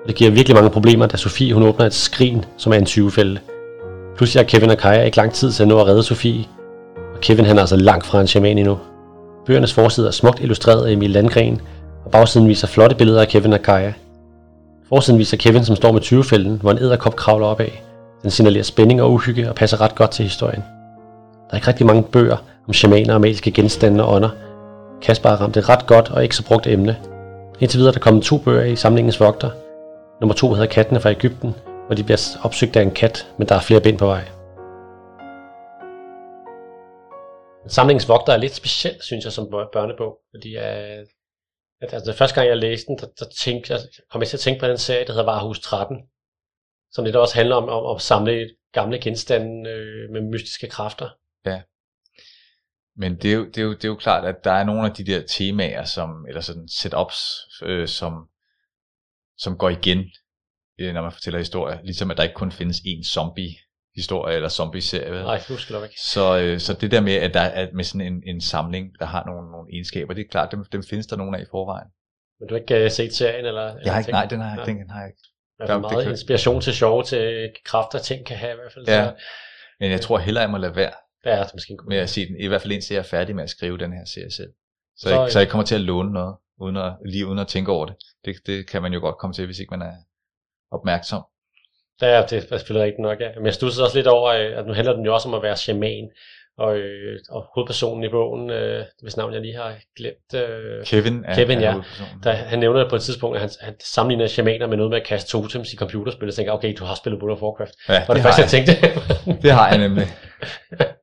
S1: og det giver virkelig mange problemer, da Sofie hun åbner et skrin, som er en tyvefælde. Pludselig har Kevin og Kaja ikke lang tid til at nå at redde Sofie, og Kevin han er altså langt fra en shaman endnu. Bøgernes forside er smukt illustreret af Emil Landgren, og bagsiden viser flotte billeder af Kevin og Kaja. Forsiden viser Kevin, som står med 20-fælden, hvor en æderkop kravler opad. Den signalerer spænding og uhygge og passer ret godt til historien. Der er ikke rigtig mange bøger om shamaner og magiske genstande og ånder. Kasper har ramt et ret godt og ikke så brugt emne. Indtil videre er der kommet to bøger i samlingens vogter. Nummer to hedder Kattene fra Ægypten, hvor de bliver opsøgt af en kat, men der er flere ben på vej. Samlingens vogter er lidt speciel, synes jeg, som børnebog, fordi øh, at, altså, første gang jeg læste den, der, der tænkte, jeg kom jeg til at tænke på den serie, der hedder Varehus 13, som lidt også handler om, om, om at samle gamle genstande øh, med mystiske kræfter.
S2: Ja. Men det er, jo, det, er jo, det er jo klart, at der er nogle af de der temaer, som, eller sådan setups, øh, som, som går igen, øh, når man fortæller historier. Ligesom at der ikke kun findes én zombie historie eller zombie-serie.
S1: Nej, du ikke.
S2: Så, øh, så det der med, at der er med sådan en, en samling, der har nogle, nogle egenskaber, det er klart, dem, dem findes der nogle af i forvejen.
S1: Men du har ikke uh, set serien? Eller, eller
S2: jeg har ikke, nej, den har, den, den har jeg ikke.
S1: Der er meget det inspiration til sjove, til kræfter, ting kan have i hvert fald.
S2: Ja, så, men jeg tror heller, jeg må lade være
S1: det er måske
S2: med at se den. I hvert fald indtil jeg er færdig med at skrive den her serie selv. Så, så, jeg, så jeg kommer til at låne noget, uden at, lige uden at tænke over det. det. Det kan man jo godt komme til, hvis ikke man er opmærksom.
S1: Ja, det er selvfølgelig rigtigt nok, ja. Men jeg stussede også lidt over, øh, at nu handler den jo også om at være shaman. Og, øh, og hovedpersonen i bogen, øh, hvis navn jeg lige har glemt. Øh,
S2: Kevin er,
S1: Kevin, ja. Der, han nævner på et tidspunkt, at han, han sammenligner shamaner med noget med at kaste totems i computerspil. Og tænker, okay, du har spillet World of Warcraft.
S2: Ja,
S1: og det, det første, jeg. jeg tænkte.
S2: det har jeg nemlig.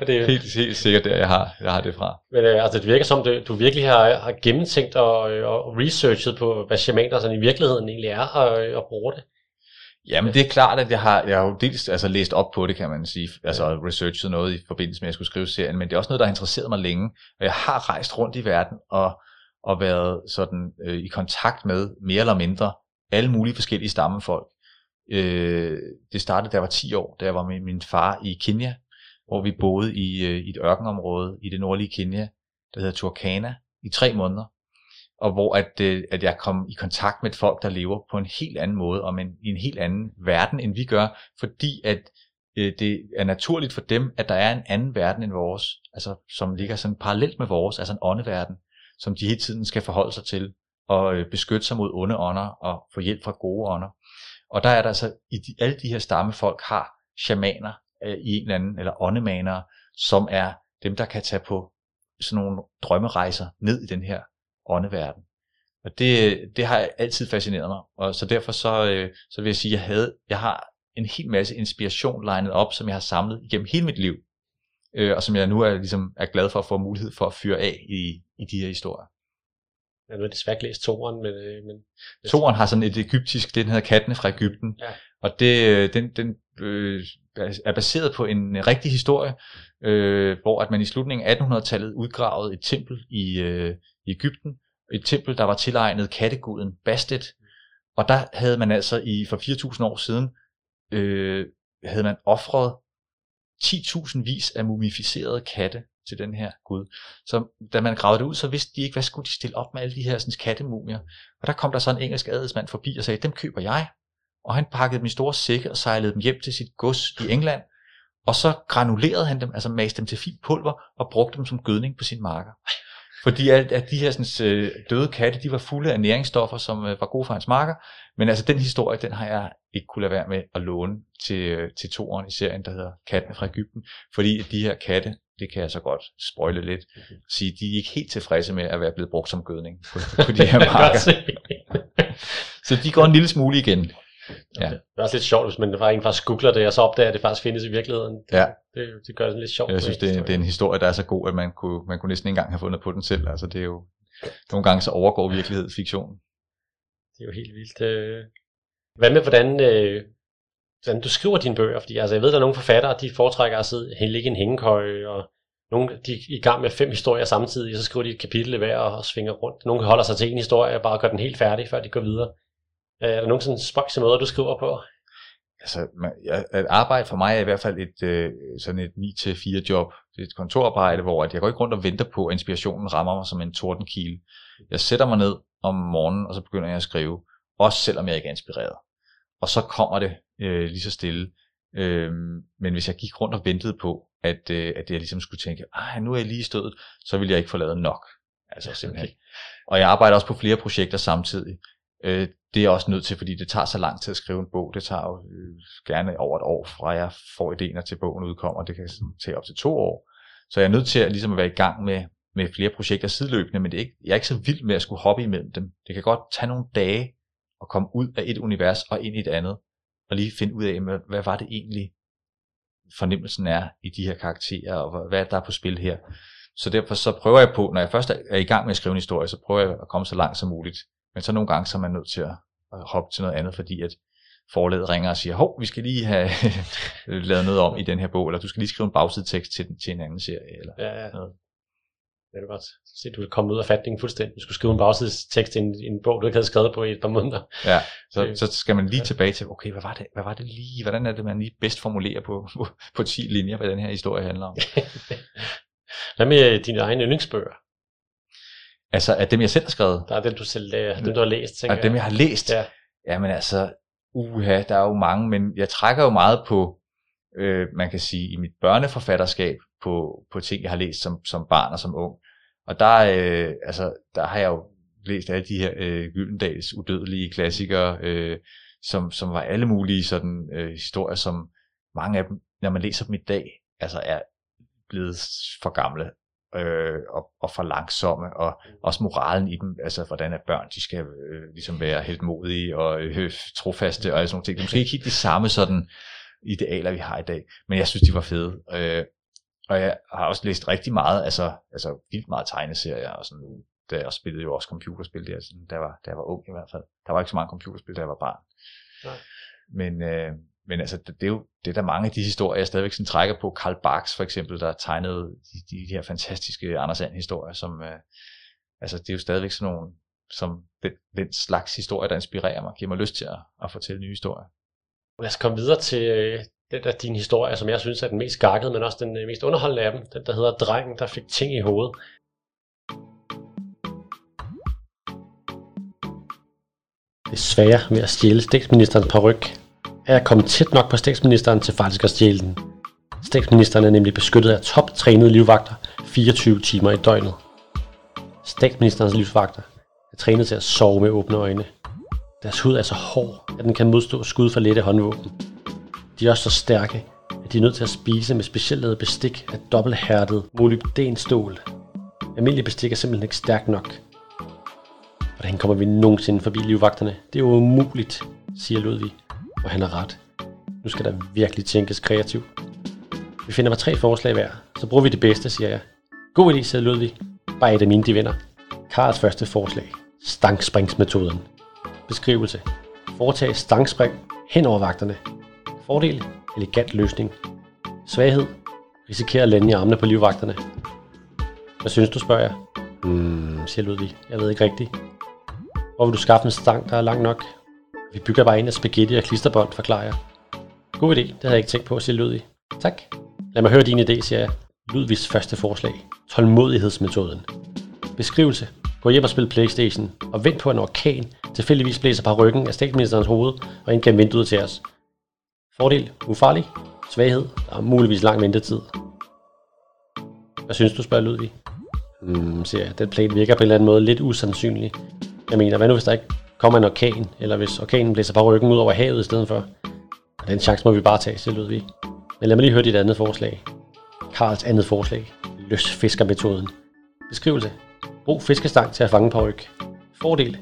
S2: og det er helt, helt sikkert der, jeg har, jeg har det fra.
S1: Men øh, altså, det virker som, du, du virkelig har, har gennemtænkt og, og researchet på, hvad shamaner sådan i virkeligheden egentlig er, og, og bruger det.
S2: Jamen det er klart, at jeg har, jeg har jo dels altså, læst op på det, kan man sige, altså researchet noget i forbindelse med, at jeg skulle skrive serien, men det er også noget, der har interesseret mig længe, og jeg har rejst rundt i verden og, og været sådan øh, i kontakt med mere eller mindre alle mulige forskellige stammefolk. Øh, det startede, da jeg var 10 år, da jeg var med min far i Kenya, hvor vi boede i, øh, i et ørkenområde i det nordlige Kenya, der hedder Turkana, i tre måneder og hvor at, øh, at jeg kom i kontakt med et folk, der lever på en helt anden måde, og en, i en helt anden verden, end vi gør, fordi at øh, det er naturligt for dem, at der er en anden verden end vores, altså som ligger sådan parallelt med vores, altså en åndeverden, som de hele tiden skal forholde sig til, og øh, beskytte sig mod onde ånder, og få hjælp fra gode ånder. Og der er der altså, i de, alle de her stammefolk har shamaner øh, i en eller anden, eller åndemanere, som er dem, der kan tage på sådan nogle drømmerejser ned i den her åndeverden. Og det, det har altid fascineret mig, og så derfor så, øh, så vil jeg sige, at jeg, havde, jeg har en hel masse inspiration legnet op, som jeg har samlet igennem hele mit liv, øh, og som jeg nu er, ligesom, er glad for at få mulighed for at fyre af i, i de her historier.
S1: Jeg har desværre ikke læst toren, men... Øh, men
S2: toren har sådan et egyptisk, den hedder Kattene fra Ægypten, ja. og det, øh, den, den øh, er baseret på en rigtig historie, øh, hvor at man i slutningen af 1800-tallet udgravede et tempel i, øh, i Ægypten, et tempel, der var tilegnet katteguden Bastet, og der havde man altså i for 4.000 år siden, øh, havde man offret 10.000 vis af mumificerede katte til den her gud. Så da man gravede det ud, så vidste de ikke, hvad skulle de stille op med alle de her sådan, kattemumier. Og der kom der så en engelsk adelsmand forbi og sagde, dem køber jeg. Og han pakkede dem i store sække og sejlede dem hjem til sit gods i England. Og så granulerede han dem, altså maste dem til fint pulver og brugte dem som gødning på sine marker. Fordi at, at de her sådan, øh, døde katte, de var fulde af næringsstoffer, som øh, var gode for hans marker. Men altså den historie, den har jeg ikke kunne lade være med at låne til, øh, til toeren i serien, der hedder Katten fra Ægypten. Fordi de her katte, det kan jeg så godt spoile lidt, sige, de er ikke helt tilfredse med at være blevet brugt som gødning på, på de her marker. så de går en lille smule igen.
S1: Ja. Det er også lidt sjovt, hvis man bare faktisk googler det, og så opdager, at det faktisk findes i virkeligheden.
S2: Ja.
S1: Det, det gør det lidt sjovt.
S2: Jeg synes, det, det er en historie, der er så god, at man kunne, man kunne næsten ikke engang have fundet på den selv. Altså, det er jo, nogle gange så overgår virkelighed fiktion.
S1: Det er jo helt vildt. Øh. Hvad med, hvordan, øh, hvordan du skriver dine bøger? Fordi altså, jeg ved, der er nogle forfattere, de foretrækker at sidde, ligge i en hængekøje, og nogle de er i gang med fem historier samtidig, så skriver de et kapitel i hver og svinger rundt. Nogle holder sig til en historie og bare gør den helt færdig, før de går videre. Er der sådan spøjse måder, du skriver på?
S2: altså, man, jeg, at arbejde for mig er i hvert fald et øh, sådan et 9-4 job. Det er et kontorarbejde, hvor at jeg går ikke rundt og venter på, at inspirationen rammer mig som en tordenkile. Jeg sætter mig ned om morgenen, og så begynder jeg at skrive, også selvom jeg ikke er inspireret. Og så kommer det øh, lige så stille. Øh, men hvis jeg gik rundt og ventede på, at, øh, at jeg ligesom skulle tænke, Ej, nu er jeg lige i stødet, så ville jeg ikke få lavet nok. Altså simpelthen. Og jeg arbejder også på flere projekter samtidig. Øh, det er jeg også nødt til, fordi det tager så lang tid at skrive en bog. Det tager jo øh, gerne over et år, fra jeg får idéer til bogen udkommer. Det kan tage op til to år. Så jeg er nødt til at, ligesom at være i gang med, med flere projekter sideløbende, men det er ikke, jeg er ikke så vild med at skulle hoppe imellem dem. Det kan godt tage nogle dage at komme ud af et univers og ind i et andet, og lige finde ud af, hvad var det egentlig, fornemmelsen er i de her karakterer, og hvad der er på spil her. Så derfor så prøver jeg på, når jeg først er i gang med at skrive en historie, så prøver jeg at komme så langt som muligt. Men så nogle gange så er man nødt til at hoppe til noget andet, fordi at forlaget ringer og siger, hov, vi skal lige have lavet noget om i den her bog, eller du skal lige skrive en bagsidetekst til, til en anden serie, eller
S1: Ja, ja.
S2: noget.
S1: Det er godt. Se, du er kommet ud af fatningen fuldstændig. Du skulle skrive en bagsidestekst i en, en bog, du ikke havde skrevet på i et par måneder.
S2: Ja, så,
S1: Det-
S2: så skal man lige
S1: ja.
S2: tilbage til, okay, hvad var, det, hvad var det lige, hvordan er det, man lige bedst formulerer på, på, på 10 linjer, hvad den her historie handler om.
S1: Hvad med dine egne yndlingsbøger?
S2: Altså, at dem, jeg selv har skrevet,
S1: Der er dem, du selv øh, dem, du har læst, tænker
S2: og dem, jeg har læst,
S1: Ja.
S2: Jamen altså, uha, der er jo mange, men jeg trækker jo meget på, øh, man kan sige, i mit børneforfatterskab, på, på ting, jeg har læst som, som barn og som ung. Og der, øh, altså, der har jeg jo læst alle de her øh, Gyldendals udødelige klassikere, øh, som, som var alle mulige sådan øh, historier, som mange af dem, når man læser dem i dag, altså er blevet for gamle øh, og, og for langsomme, og også moralen i dem, altså hvordan er børn, de skal øh, ligesom være helt modige og øh, trofaste og sådan nogle ting. Det er måske ikke helt de samme sådan idealer, vi har i dag, men jeg synes, de var fede. Øh, og jeg har også læst rigtig meget, altså, altså vildt meget tegneserier og sådan, da jeg spillede jo også computerspil der, sådan, da, jeg var, da jeg var ung i hvert fald. Der var ikke så mange computerspil, da jeg var barn.
S1: Nej.
S2: Men, øh, men altså, det, det, er jo det er der mange af de historier, jeg stadigvæk sådan trækker på. Karl Barks for eksempel, der tegnede de, de, de her fantastiske Anders And historier, som, øh, altså det er jo stadigvæk sådan nogle, som den, den slags historie, der inspirerer mig, giver mig lyst til at, at fortælle nye historier.
S1: Lad os komme videre til øh, den der din historie, som jeg synes er den mest gakkede, men også den øh, mest underholdende af dem. Den, der hedder Drengen, der fik ting i hovedet. Det svære ved at stjæle statsministerens paryk er at tæt nok på statsministeren til faktisk at stjæle den. Statsministeren er nemlig beskyttet af toptrænede livvagter 24 timer i døgnet. Statsministerens livvagter er trænet til at sove med åbne øjne. Deres hud er så hård, at den kan modstå skud fra lette håndvåben. De er også så stærke, at de er nødt til at spise med specielt lavet bestik af dobbelthærdet molybdenstål. Almindelig bestik er simpelthen ikke stærkt nok. Hvordan kommer vi nogensinde forbi livvagterne? Det er jo umuligt, siger Ludvig, og han har ret. Nu skal der virkelig tænkes kreativt. Vi finder på tre forslag hver, så bruger vi det bedste, siger jeg. God idé, siger Ludvig. Bare et af mine, de vinder. Karls første forslag. Stangspringsmetoden. Beskrivelse. Foretag stangspring hen over vagterne. Fordel. Elegant løsning. Svaghed. Risikerer at lande i armene på livvagterne. Hvad synes du, spørger jeg? Hmm, siger Ludvig. Jeg ved ikke rigtigt. Hvor vil du skaffe en stang, der er lang nok? Vi bygger bare en af spaghetti og klisterbånd, forklarer jeg. God idé, det havde jeg ikke tænkt på, siger Ludvig. Tak. Lad mig høre din idé, siger jeg. Ludvigs første forslag. Tålmodighedsmetoden. Beskrivelse. Gå hjem og spil Playstation, og vent på en orkan tilfældigvis blæser på ryggen af statsministerens hoved og ind gennem vinduet til os. Fordel. Ufarlig. Svaghed. Der er muligvis lang ventetid. Hvad synes du, spørger Ludvig? Hmm, siger jeg. Den plan virker på en eller anden måde lidt usandsynlig. Jeg mener, hvad nu hvis der ikke kommer en orkan, eller hvis orkanen blæser bare ryggen ud over havet i stedet for? Og den chance må vi bare tage, siger Ludvig. Men lad mig lige høre dit andet forslag. Karls andet forslag. Løsfiskermetoden. Beskrivelse. Brug fiskestang til at fange på ryg. Fordel.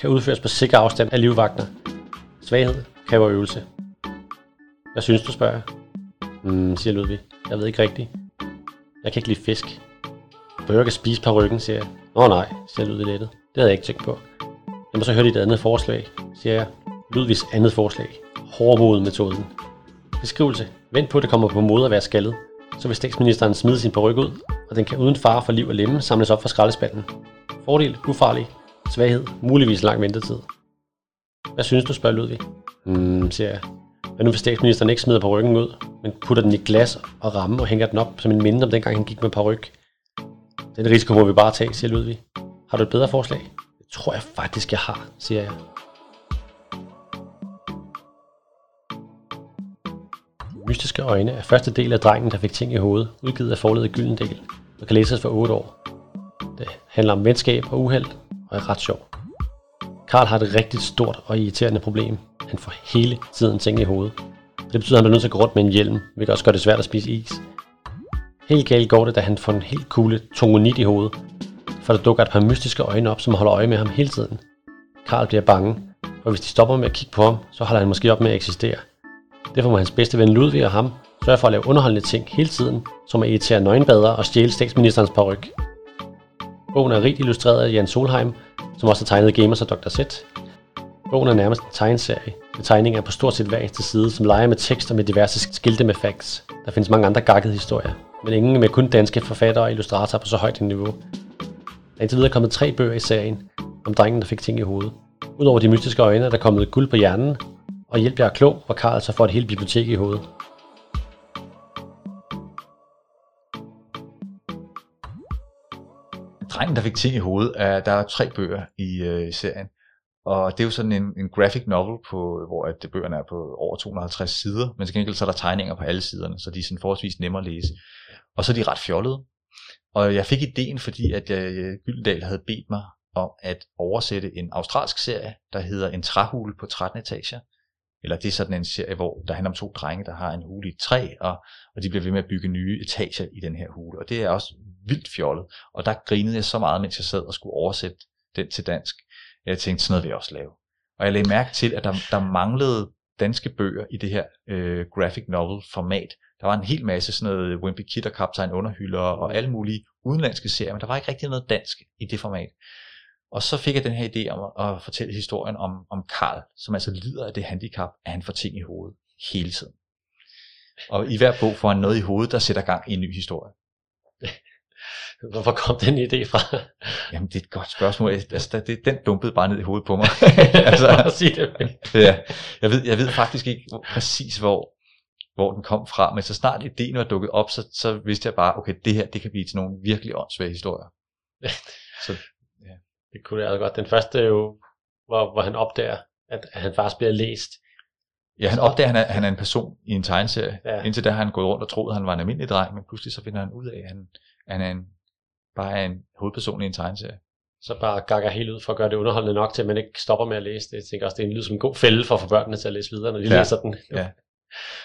S1: Kan udføres på sikker afstand af livvagter. Svaghed. Kræver øvelse. Hvad synes du, spørger? Hmm, siger Ludvig. Jeg ved ikke rigtigt. Jeg kan ikke lide fisk. Bør kan spise på ryggen, siger jeg. Åh nej, siger Ludvig lettet. Det havde jeg ikke tænkt på. Når man så høre et andet forslag, siger jeg. Ludvigs andet forslag. Hårdmodemetoden. Beskrivelse. Vent på, at det kommer på mode at være skaldet. Så vil statsministeren smide sin peruk ud, og den kan uden fare for liv og lemme samles op fra skraldespanden. Fordel. Ufarlig. Svaghed. Muligvis lang ventetid. Hvad synes du, spørger Ludvig? Hmm, siger jeg. Hvad nu hvis statsministeren ikke smider på ryggen ud, men putter den i glas og ramme og hænger den op som en minde om dengang han gik med peruk? Den risiko må vi bare tage, siger Ludvig. Har du et bedre forslag? Det tror jeg faktisk, jeg har, siger jeg. Mystiske øjne er første del af drengen, der fik ting i hovedet, udgivet af forledet Gyldendal, og kan læses for 8 år. Det handler om venskab og uheld, og er ret sjov. Karl har et rigtig stort og irriterende problem. Han får hele tiden ting i hovedet. Det betyder, at han er nødt til at gå rundt med en hjelm, hvilket også gør det svært at spise is. Helt galt går det, da han får en helt kugle tungonit i hovedet, for der dukker et par mystiske øjne op, som holder øje med ham hele tiden. Karl bliver bange, for hvis de stopper med at kigge på ham, så holder han måske op med at eksistere. Derfor må hans bedste ven Ludvig og ham sørge for at lave underholdende ting hele tiden, som at irritere nøgenbader og stjæle statsministerens paryk. Bogen er rigt illustreret af Jan Solheim, som også har tegnet Gamers og Dr. Z. Bogen er nærmest en tegneserie, med tegninger på stort set hver eneste side, som leger med tekster med diverse skilte med facts. Der findes mange andre gakkede historier, men ingen med kun danske forfattere og illustratorer på så højt et niveau. Der er indtil videre kommet tre bøger i serien, om drengen, der fik ting i hovedet. Udover de mystiske øjne er der kommet guld på hjernen, og hjælp jer er klog, hvor Karl så får et helt bibliotek i hovedet.
S2: Drengen, der fik ting i hovedet, er, der er tre bøger i, øh, i serien. Og det er jo sådan en, en graphic novel, på, hvor at bøgerne er på over 250 sider, men til gengæld så er der tegninger på alle siderne, så de er sådan forholdsvis nemme at læse. Og så er de ret fjollede. Og jeg fik ideen, fordi at jeg, Gyldendal havde bedt mig om at oversætte en australsk serie, der hedder En træhule på 13 etager. Eller det er sådan en serie, hvor der handler om to drenge, der har en hule i et træ, og, og de bliver ved med at bygge nye etager i den her hule. Og det er også vildt fjollet. Og der grinede jeg så meget, mens jeg sad og skulle oversætte den til dansk. Jeg tænkte, sådan noget vil jeg også lave. Og jeg lagde mærke til, at der, der manglede danske bøger i det her øh, graphic novel format. Der var en hel masse sådan noget Wimpy Kid og Kaptajn Underhylder og alle mulige udenlandske serier, men der var ikke rigtig noget dansk i det format. Og så fik jeg den her idé om at, at fortælle historien om, om Karl, som altså lider af det handicap, at han får ting i hovedet hele tiden. Og i hver bog får han noget i hovedet, der sætter gang i en ny historie.
S1: Hvorfor kom den idé fra?
S2: Jamen, det er et godt spørgsmål. Altså, det, den dumpede bare ned i hovedet på mig. altså,
S1: Sig det.
S2: ja, jeg, ved, jeg ved faktisk ikke præcis, hvor, hvor den kom fra, men så snart ideen var dukket op, så, så vidste jeg bare, okay, det her det kan blive til nogle virkelig åndssvage historier.
S1: så, ja. Det kunne jeg godt. Den første er jo, hvor, hvor han opdager, at, at han faktisk bliver læst.
S2: Ja, han opdager, at han er, han er en person i en tegneserie.
S1: Ja.
S2: Indtil da har han gået rundt og troet, at han var en almindelig dreng, men pludselig så finder han ud af, at han, han er en, bare er en hovedperson i en tegneserie.
S1: Så bare gakker helt ud for at gøre det underholdende nok til, at man ikke stopper med at læse det. Jeg tænker også, det er en lyd som en god fælde for at få børnene til at læse videre, når de
S2: Ja.
S1: læser den.
S2: Ja.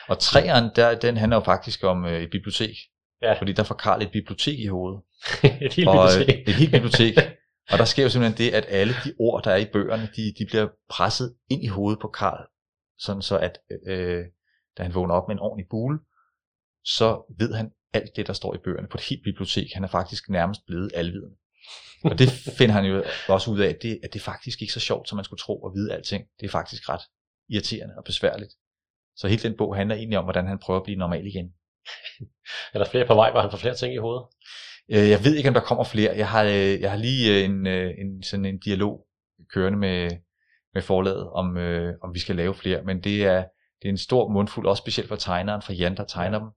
S2: Og træeren, der, den handler jo faktisk om øh, et bibliotek.
S1: Ja.
S2: Fordi der får Karl et bibliotek i hovedet.
S1: et helt
S2: og øh,
S1: bibliotek.
S2: et helt bibliotek. Og der sker jo simpelthen det, at alle de ord, der er i bøgerne, de, de bliver presset ind i hovedet på Karl. Sådan så, at øh, da han vågner op med en ordentlig bule, så ved han alt det, der står i bøgerne på et helt bibliotek. Han er faktisk nærmest blevet alvidende. Og det finder han jo også ud af, at det, at det er faktisk ikke så sjovt, som man skulle tro at vide alting. Det er faktisk ret irriterende og besværligt. Så hele den bog handler egentlig om, hvordan han prøver at blive normal igen.
S1: Er der flere på vej, hvor han får flere ting i hovedet?
S2: Øh, Jeg ved ikke, om der kommer flere. Jeg har, øh, jeg har lige øh, en, øh, en, sådan en dialog kørende med, med forlaget, om, øh, om vi skal lave flere. Men det er, det er en stor mundfuld, også specielt for tegneren, for Jan, der tegner dem.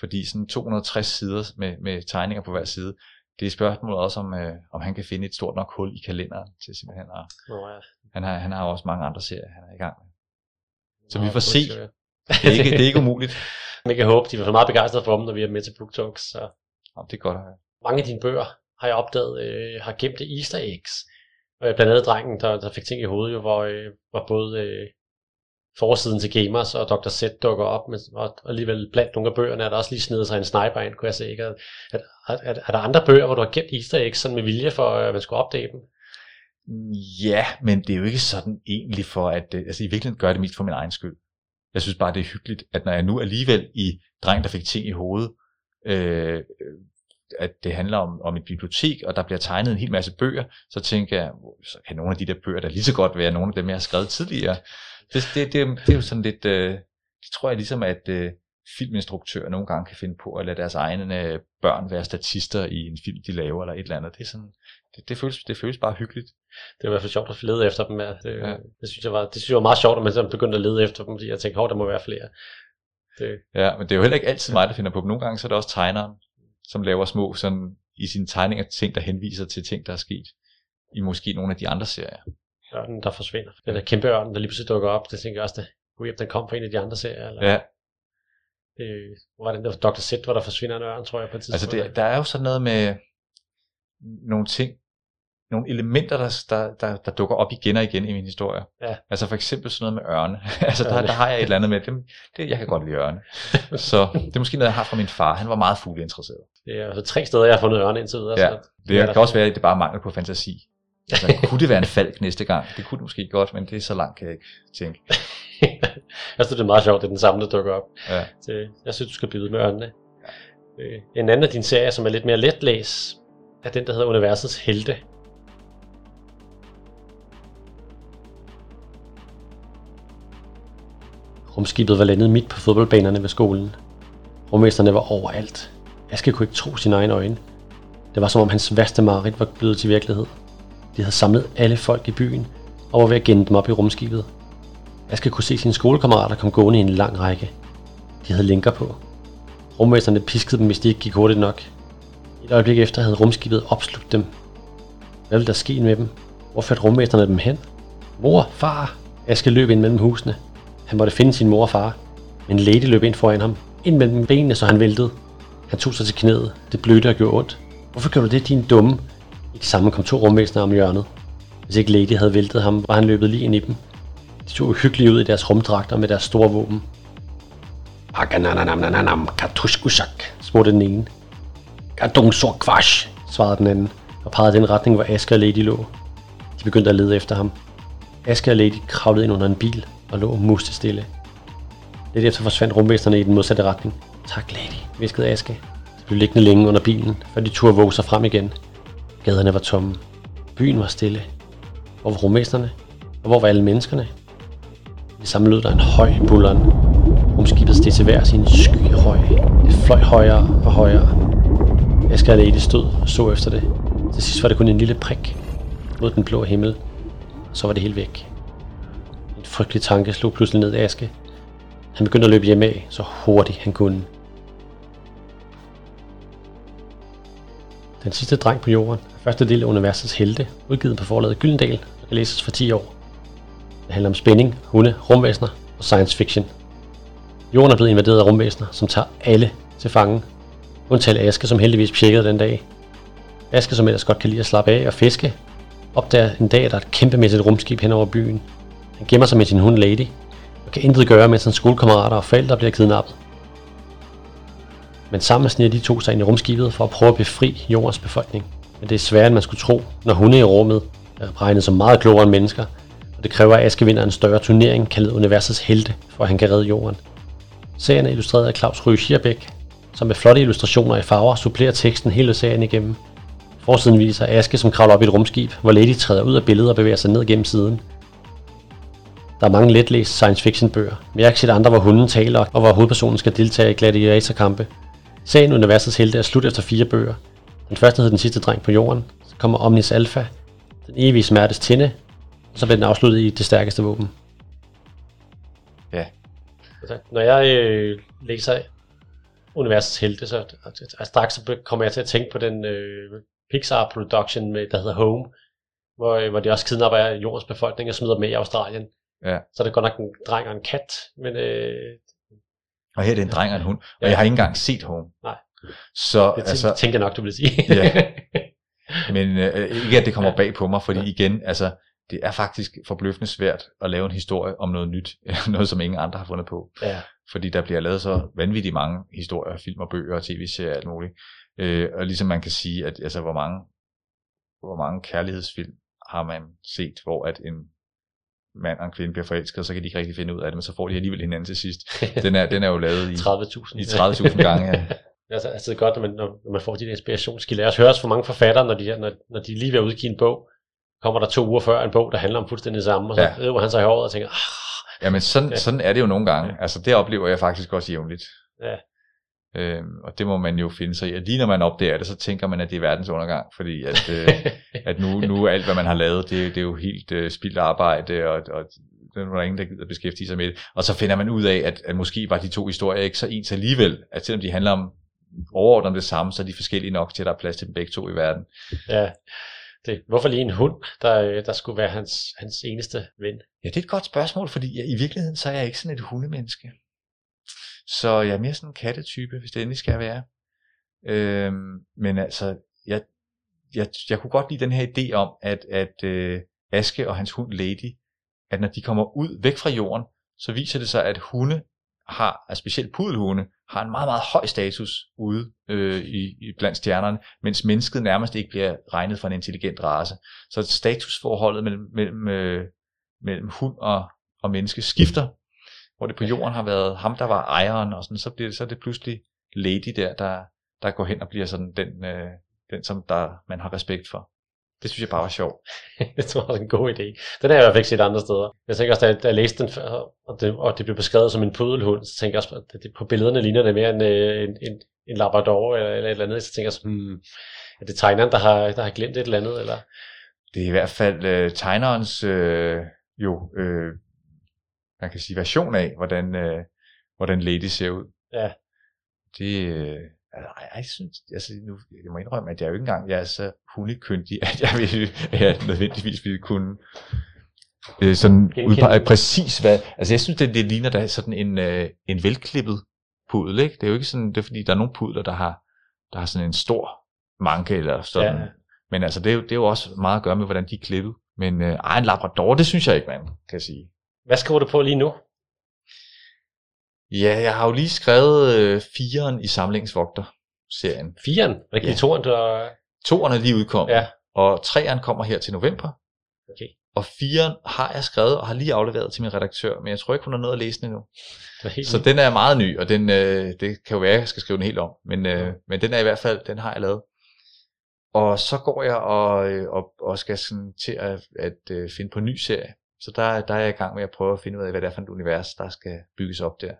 S2: Fordi sådan 260 sider med, med tegninger på hver side, det er spørgsmålet også, om, øh, om han kan finde et stort nok hul i kalenderen til simpelthen at,
S1: Nå, ja.
S2: han har, han har også mange andre serier, han er i gang med. Så
S1: Nå,
S2: vi får se. Det er ikke, det er ikke umuligt.
S1: Man kan håbe, de være meget begejstrede for dem, når vi er med til Book Talks. Så
S2: Om det er godt at
S1: mange af dine bøger, har jeg opdaget, øh, har gemt easter eggs. Øh, blandt andet drengen, der, der fik ting i hovedet, jo, hvor, øh, hvor både øh, forsiden til Gamers og Dr. Z dukker op, men, og alligevel blandt nogle af bøgerne er der også lige snedet sig en sniper ind, kunne jeg se. Ikke? Er, er, er, er der andre bøger, hvor du har gemt easter eggs sådan med vilje for, at man skulle opdage dem?
S2: Ja, men det er jo ikke sådan egentlig for at, øh, altså i virkeligheden gør jeg det mest for min egen skyld. Jeg synes bare, det er hyggeligt, at når jeg nu alligevel i Dreng, der fik ting i hovedet, øh, øh at det handler om, om et bibliotek, og der bliver tegnet en hel masse bøger, så tænker jeg, så kan nogle af de der bøger da lige så godt være nogle af dem, jeg har skrevet tidligere. Det, det, det, det er jo sådan lidt, øh, det tror jeg ligesom, at øh, filminstruktører nogle gange kan finde på at lade deres egne øh, børn være statister i en film, de laver, eller et eller andet. Det, er sådan, det, det, føles, det føles bare hyggeligt.
S1: Det var i hvert fald sjovt at lede efter dem. Det, ja. det, synes jeg var, det synes jeg var meget sjovt, at man så begyndte at lede efter dem, fordi jeg tænkte, hov, der må være flere.
S2: Det... Ja, men det er jo heller ikke altid mig, der finder på dem. Nogle gange så er det også tegneren, som laver små sådan, i sine tegninger ting, der henviser til ting, der er sket i måske nogle af de andre serier.
S1: Ørnen, der forsvinder. Den der kæmpe ørnen, der lige pludselig dukker op, det tænker jeg også, at den kom fra en af de andre serier. Eller?
S2: Ja,
S1: Øh, var den der Dr. Z, hvor der forsvinder en ørn, tror jeg på et
S2: tidspunkt. Altså det, der er jo sådan noget med nogle ting, nogle elementer, der, der, der, der dukker op igen og igen i min historie.
S1: Ja.
S2: Altså for eksempel sådan noget med ørne. altså der, der har jeg et eller andet med, det, det, jeg kan godt lide ørne. Så det er måske noget, jeg har fra min far. Han var meget fugleinteresseret.
S1: Det er altså tre steder, jeg har fundet ørne indtil videre.
S2: Ja, så det, det kan også være, at det bare mangel på fantasi. Altså, kunne det være en falk næste gang? Det kunne det måske godt, men det er så langt, kan jeg ikke tænke.
S1: jeg synes, det er meget sjovt, det er den samme, der dukker op.
S2: Ja.
S1: Så jeg synes, du skal byde med ørnene. Ja. En anden af dine serier, som er lidt mere letlæs, er den, der hedder Universets Helte. Rumskibet var landet midt på fodboldbanerne ved skolen. Rummesterne var overalt. Aske kunne ikke tro sine egne øjne. Det var som om hans værste mareridt var blevet til virkelighed. De havde samlet alle folk i byen og var ved at gemme dem op i rumskibet. Aske kunne se sine skolekammerater komme gående i en lang række. De havde linker på. Rummesterne piskede dem, hvis de ikke gik hurtigt nok. Et øjeblik efter havde rumskibet opslugt dem. Hvad ville der ske med dem? Hvor førte rummesterne dem hen? Mor, far! Aske løb ind mellem husene. Han måtte finde sin mor og far. Men Lady løb ind foran ham. Ind mellem benene, så han væltede. Han tog sig til knæet. Det blødte og gjorde ondt. Hvorfor gjorde du det, din dumme? I det samme kom to rumvæsener om hjørnet. Hvis ikke Lady havde væltet ham, var han løbet lige ind i dem. De så uhyggelige ud i deres rumdragter med deres store våben. Aganananananam katuskusak, spurgte den ene. Gadung kvash, svarede den anden, og pegede den retning, hvor Aske og Lady lå. De begyndte at lede efter ham. Aske og Lady kravlede ind under en bil og lå muste stille. Lidt efter forsvandt rumvæsenerne i den modsatte retning. Tak, Lady, viskede Aske. De blev liggende længe under bilen, før de turde våge sig frem igen. Gaderne var tomme. Byen var stille. Hvor var rumvæsenerne? Og hvor var alle menneskerne? I det samme lød der en høj bulleren. Rumskibet steg til hver sin sky røg. Det fløj højere og højere. Asger og Lady stod og så efter det. Til sidst var det kun en lille prik mod den blå himmel. Og så var det helt væk. En frygtelig tanke slog pludselig ned i Aske. Han begyndte at løbe hjem af, så hurtigt han kunne. Den sidste dreng på jorden er første del af universets helte, udgivet på forlaget Gyldendal og kan læses for 10 år. Det handler om spænding, hunde, rumvæsener og science fiction. Jorden er blevet invaderet af rumvæsener, som tager alle til fange. Undtagen Aske, som heldigvis pjekkede den dag. Aske, som ellers godt kan lide at slappe af og fiske, opdager en dag, at der er et kæmpemæssigt rumskib hen over byen. Han gemmer sig med sin hund Lady, og kan intet gøre, mens hans skolekammerater og forældre bliver kidnappet. Men sammen sniger de to sig ind i rumskibet for at prøve at befri jordens befolkning. Men det er sværere, end man skulle tro, når hunde i rummet er regnet som meget klogere end mennesker, og det kræver, at Aske vinder en større turnering kaldet Universets Helte, for at han kan redde jorden. Serien er illustreret af Claus Ryge som med flotte illustrationer i farver supplerer teksten hele serien igennem. Forsiden viser Aske, som kravler op i et rumskib, hvor Lady træder ud af billedet og bevæger sig ned gennem siden. Der er mange letlæst science fiction bøger, men jeg har ikke set andre, hvor hunden taler, og hvor hovedpersonen skal deltage i gladiatorkampe. Serien Universets Helte er slut efter fire bøger. Den første hed Den sidste dreng på jorden, så kommer Omnis Alpha, Den evige smertes tinde, og så bliver den afsluttet i Det stærkeste våben.
S2: Ja.
S1: Når jeg øh, læser Universets Helte, så altså, straks så kommer jeg til at tænke på den øh, Pixar production, med, der hedder Home, hvor, øh, hvor de også kidnapper jordens befolkning og smider dem med i Australien.
S2: Ja.
S1: Så er det godt nok en dreng og en kat, men øh,
S2: og her er det en dreng og en hund. Og ja. jeg har ikke engang set Home.
S1: Nej.
S2: Så,
S1: det altså, tænker jeg nok, du vil sige.
S2: ja. Men øh, ikke at det kommer bag på mig, fordi igen, altså, det er faktisk forbløffende svært at lave en historie om noget nyt, noget som ingen andre har fundet på.
S1: Ja.
S2: Fordi der bliver lavet så vanvittigt mange historier, film og bøger og tv-serier og alt muligt. Øh, og ligesom man kan sige, at altså, hvor mange, hvor mange kærlighedsfilm har man set, hvor at en mand og en kvinde bliver forelsket, så kan de ikke rigtig finde ud af det, men så får de alligevel hinanden til sidst. Den er, den er jo lavet i
S1: 30.000
S2: i 30.000 gange. Ja.
S1: altså, altså, det er godt, når man, når man får de der inspirationskilder. Jeg har hørt for mange forfattere, når de, når, når de lige vil udgive en bog, kommer der to uger før en bog, der handler om fuldstændig det samme, og så ja. han sig i håret og tænker, ah,
S2: Ja, men sådan, ja. sådan er det jo nogle gange. Altså, det oplever jeg faktisk også jævnligt.
S1: Ja.
S2: Øhm, og det må man jo finde sig i. Og lige når man opdager det, så tænker man, at det er verdens undergang, fordi at, øh, at nu, nu alt, hvad man har lavet, det, det er jo helt øh, spildt arbejde, og, og der er ingen, der gider beskæftige sig med det. Og så finder man ud af, at, at måske var de to historier ikke så ens alligevel, at selvom de handler om overordnet om det samme, så er de forskellige nok til, at der er plads til dem begge to i verden.
S1: Ja, det, hvorfor lige en hund, der, der skulle være hans, hans eneste ven?
S2: Ja, det er et godt spørgsmål, fordi jeg, i virkeligheden så er jeg ikke sådan et hundemenneske. Så jeg er mere sådan en kattetype, hvis det endelig skal være. Øhm, men altså, jeg, jeg, jeg kunne godt lide den her idé om, at, at øh, Aske og hans hund Lady, at når de kommer ud væk fra jorden, så viser det sig, at hunde har, altså specielt pudelhunde, har en meget, meget høj status ude øh, i, i blandt stjernerne, mens mennesket nærmest ikke bliver regnet for en intelligent race. Så statusforholdet mellem, mellem, øh, mellem hund og, og menneske skifter, hvor det på jorden har været ham, der var ejeren, og sådan, så, bliver det, så er det pludselig Lady der, der, der går hen og bliver sådan den, øh, den som der, man har respekt for. Det synes jeg bare var sjovt.
S1: det tror jeg er en god idé. Den har jeg i hvert fald ikke set andre steder. Jeg tænker også, da jeg, da jeg læste den, og det, og det blev beskrevet som en pudelhund, så tænker jeg også, at det, på billederne ligner det mere en, øh, en, en, en labrador eller, eller et eller andet. Så tænker jeg så, hmm, er det tegneren, der har, der har glemt et eller andet? Eller?
S2: Det er i hvert fald øh, tegnerens øh, jo, øh, man kan sige, version af, hvordan, øh, hvordan Lady ser ud.
S1: Ja.
S2: Det, øh, Altså, jeg synes, altså nu, jeg må indrømme, at jeg jo ikke engang jeg er så hundekyndig, at jeg, vil, at jeg nødvendigvis ville kunne øh, sådan udpege præcis hvad, altså jeg synes, det, det ligner der sådan en, øh, en velklippet pudel, ikke? Det er jo ikke sådan, det er fordi, der er nogle pudler, der har, der har sådan en stor manke eller sådan, ja. men altså det er, jo, det er jo også meget at gøre med, hvordan de er klippet. Men øh, ej, en labrador, det synes jeg ikke, man kan sige.
S1: Hvad skriver du på lige nu?
S2: Ja, jeg har jo lige skrevet øh, firen i Samlingsvogter-serien.
S1: Firen? Ikke ja. toren, der...
S2: Toren er lige udkommet, ja. og treeren kommer her til november.
S1: Okay.
S2: Og firen har jeg skrevet og har lige afleveret til min redaktør, men jeg tror ikke, hun har nået at læse den endnu. Så den er meget ny, og den, øh, det kan jo være, at jeg skal skrive den helt om. Men, øh, men den er i hvert fald, den har jeg lavet. Og så går jeg og, øh, og, og skal sådan til at, at, at øh, finde på en ny serie. Så der, der er jeg i gang med at prøve at finde ud af, hvad det er for et univers, der skal bygges op der.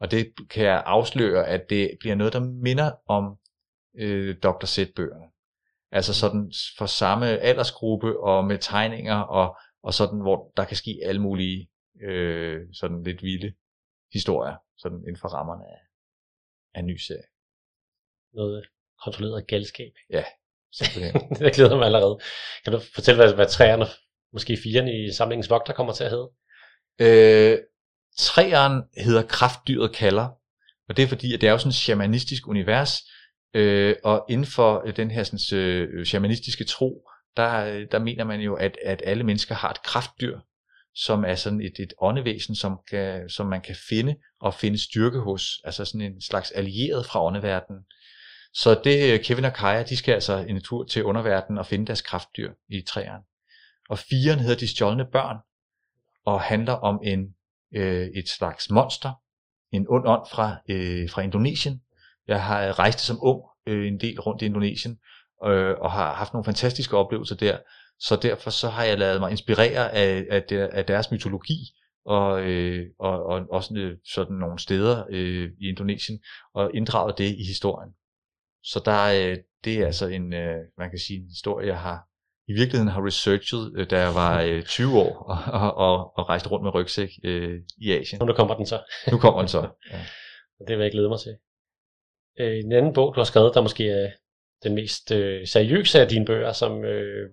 S2: Og det kan jeg afsløre, at det bliver noget, der minder om øh, Dr. Z-bøgerne. Altså sådan for samme aldersgruppe og med tegninger og, og sådan, hvor der kan ske alle mulige øh, sådan lidt vilde historier, sådan inden for rammerne af, af en ny serie.
S1: Noget kontrolleret galskab.
S2: Ja, simpelthen.
S1: det glæder mig allerede. Kan du fortælle, hvad, hvad træerne, måske firen i samlingens vogter kommer til at hedde?
S2: Øh, Træeren hedder Kraftdyret kalder, og det er fordi, at det er jo sådan et shamanistisk univers, øh, og inden for øh, den her sådan, øh, shamanistiske tro, der, øh, der mener man jo, at, at alle mennesker har et kraftdyr, som er sådan et, et åndevæsen, som, kan, som man kan finde og finde styrke hos, altså sådan en slags allieret fra åndeverdenen. Så det øh, Kevin og Kaja, de skal altså en tur til underverdenen og finde deres kraftdyr i træerne. Og firen hedder De stjålne børn, og handler om en øh, et slags monster, en ond ånd fra, øh, fra Indonesien. Jeg har rejst som ung øh, en del rundt i Indonesien, øh, og har haft nogle fantastiske oplevelser der. Så derfor så har jeg lavet mig inspirere af, af, der, af deres mytologi, og, øh, og, og også øh, sådan nogle steder øh, i Indonesien, og inddraget det i historien. Så der, øh, det er altså en, øh, man kan sige, en historie, jeg har i virkeligheden har researchet, øh, da jeg var øh, 20 år, og, og, og, og rejste rundt med rygsæk øh, i Asien.
S1: Nu kommer den så.
S2: nu kommer den så, ja.
S1: Det vil jeg glæde mig til. Øh, en anden bog, du har skrevet, der måske er den mest øh, seriøse af dine bøger, som øh,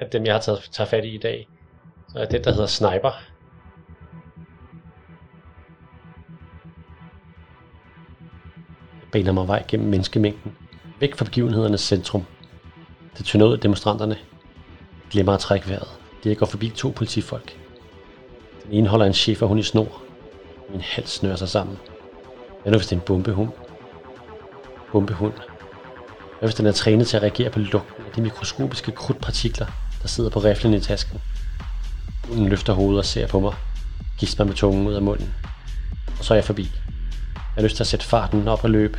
S1: er dem, jeg har taget, taget fat i i dag, så er det, der hedder Sniper. Jeg baner mig vej gennem menneskemængden, væk fra begivenhedernes centrum – det tynder ud af demonstranterne. Glemmer at trække vejret. Det går forbi to politifolk. Den ene holder en chef og hun i snor. Min hals snører sig sammen. Hvad nu hvis det er en bombehund? Bombehund. Hvad hvis den er trænet til at reagere på lugten af de mikroskopiske krudtpartikler, der sidder på riflen i tasken? Hunden løfter hovedet og ser på mig. Gisper med tungen ud af munden. Og så er jeg forbi. Jeg har lyst til at sætte farten op og løbe,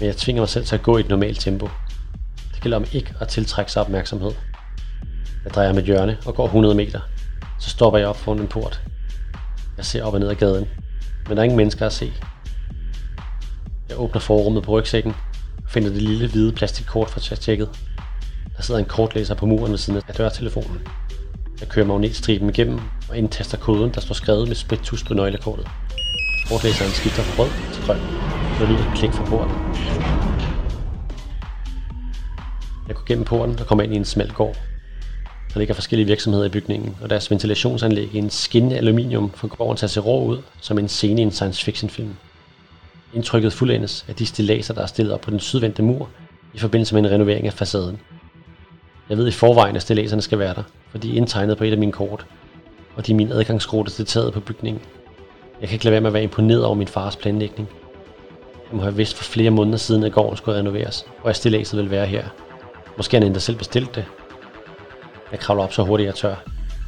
S1: men jeg tvinger mig selv til at gå i et normalt tempo gælder om ikke at tiltrække sig opmærksomhed. Jeg drejer mit hjørne og går 100 meter. Så stopper jeg op foran en port. Jeg ser op og ned ad gaden, men der er ingen mennesker at se. Jeg åbner forrummet på rygsækken og finder det lille hvide plastikkort fra tjekket. Der sidder en kortlæser på muren ved siden af dørtelefonen. Jeg kører magnetstriben igennem og indtaster koden, der står skrevet med sprittus på nøglekortet. Kortlæseren skifter fra rød til grøn. så lyder et klik fra porten. Jeg går gennem porten og kommer ind i en smal gård. Der ligger forskellige virksomheder i bygningen, og deres ventilationsanlæg i en skinnende aluminium får gården til at se rå ud som en scene i en science fiction film. Indtrykket fuldendes af de stilaser, der er stillet op på den sydvendte mur i forbindelse med en renovering af facaden. Jeg ved i forvejen, at stilaserne skal være der, for de er indtegnet på et af mine kort, og de er min adgangsrute til taget på bygningen. Jeg kan ikke lade være med at være imponeret over min fars planlægning. Jeg må have vidst for flere måneder siden, at gården skulle renoveres, og at stilaset vil være her. Måske han endda selv bestilt det. Jeg kravler op så hurtigt jeg tør.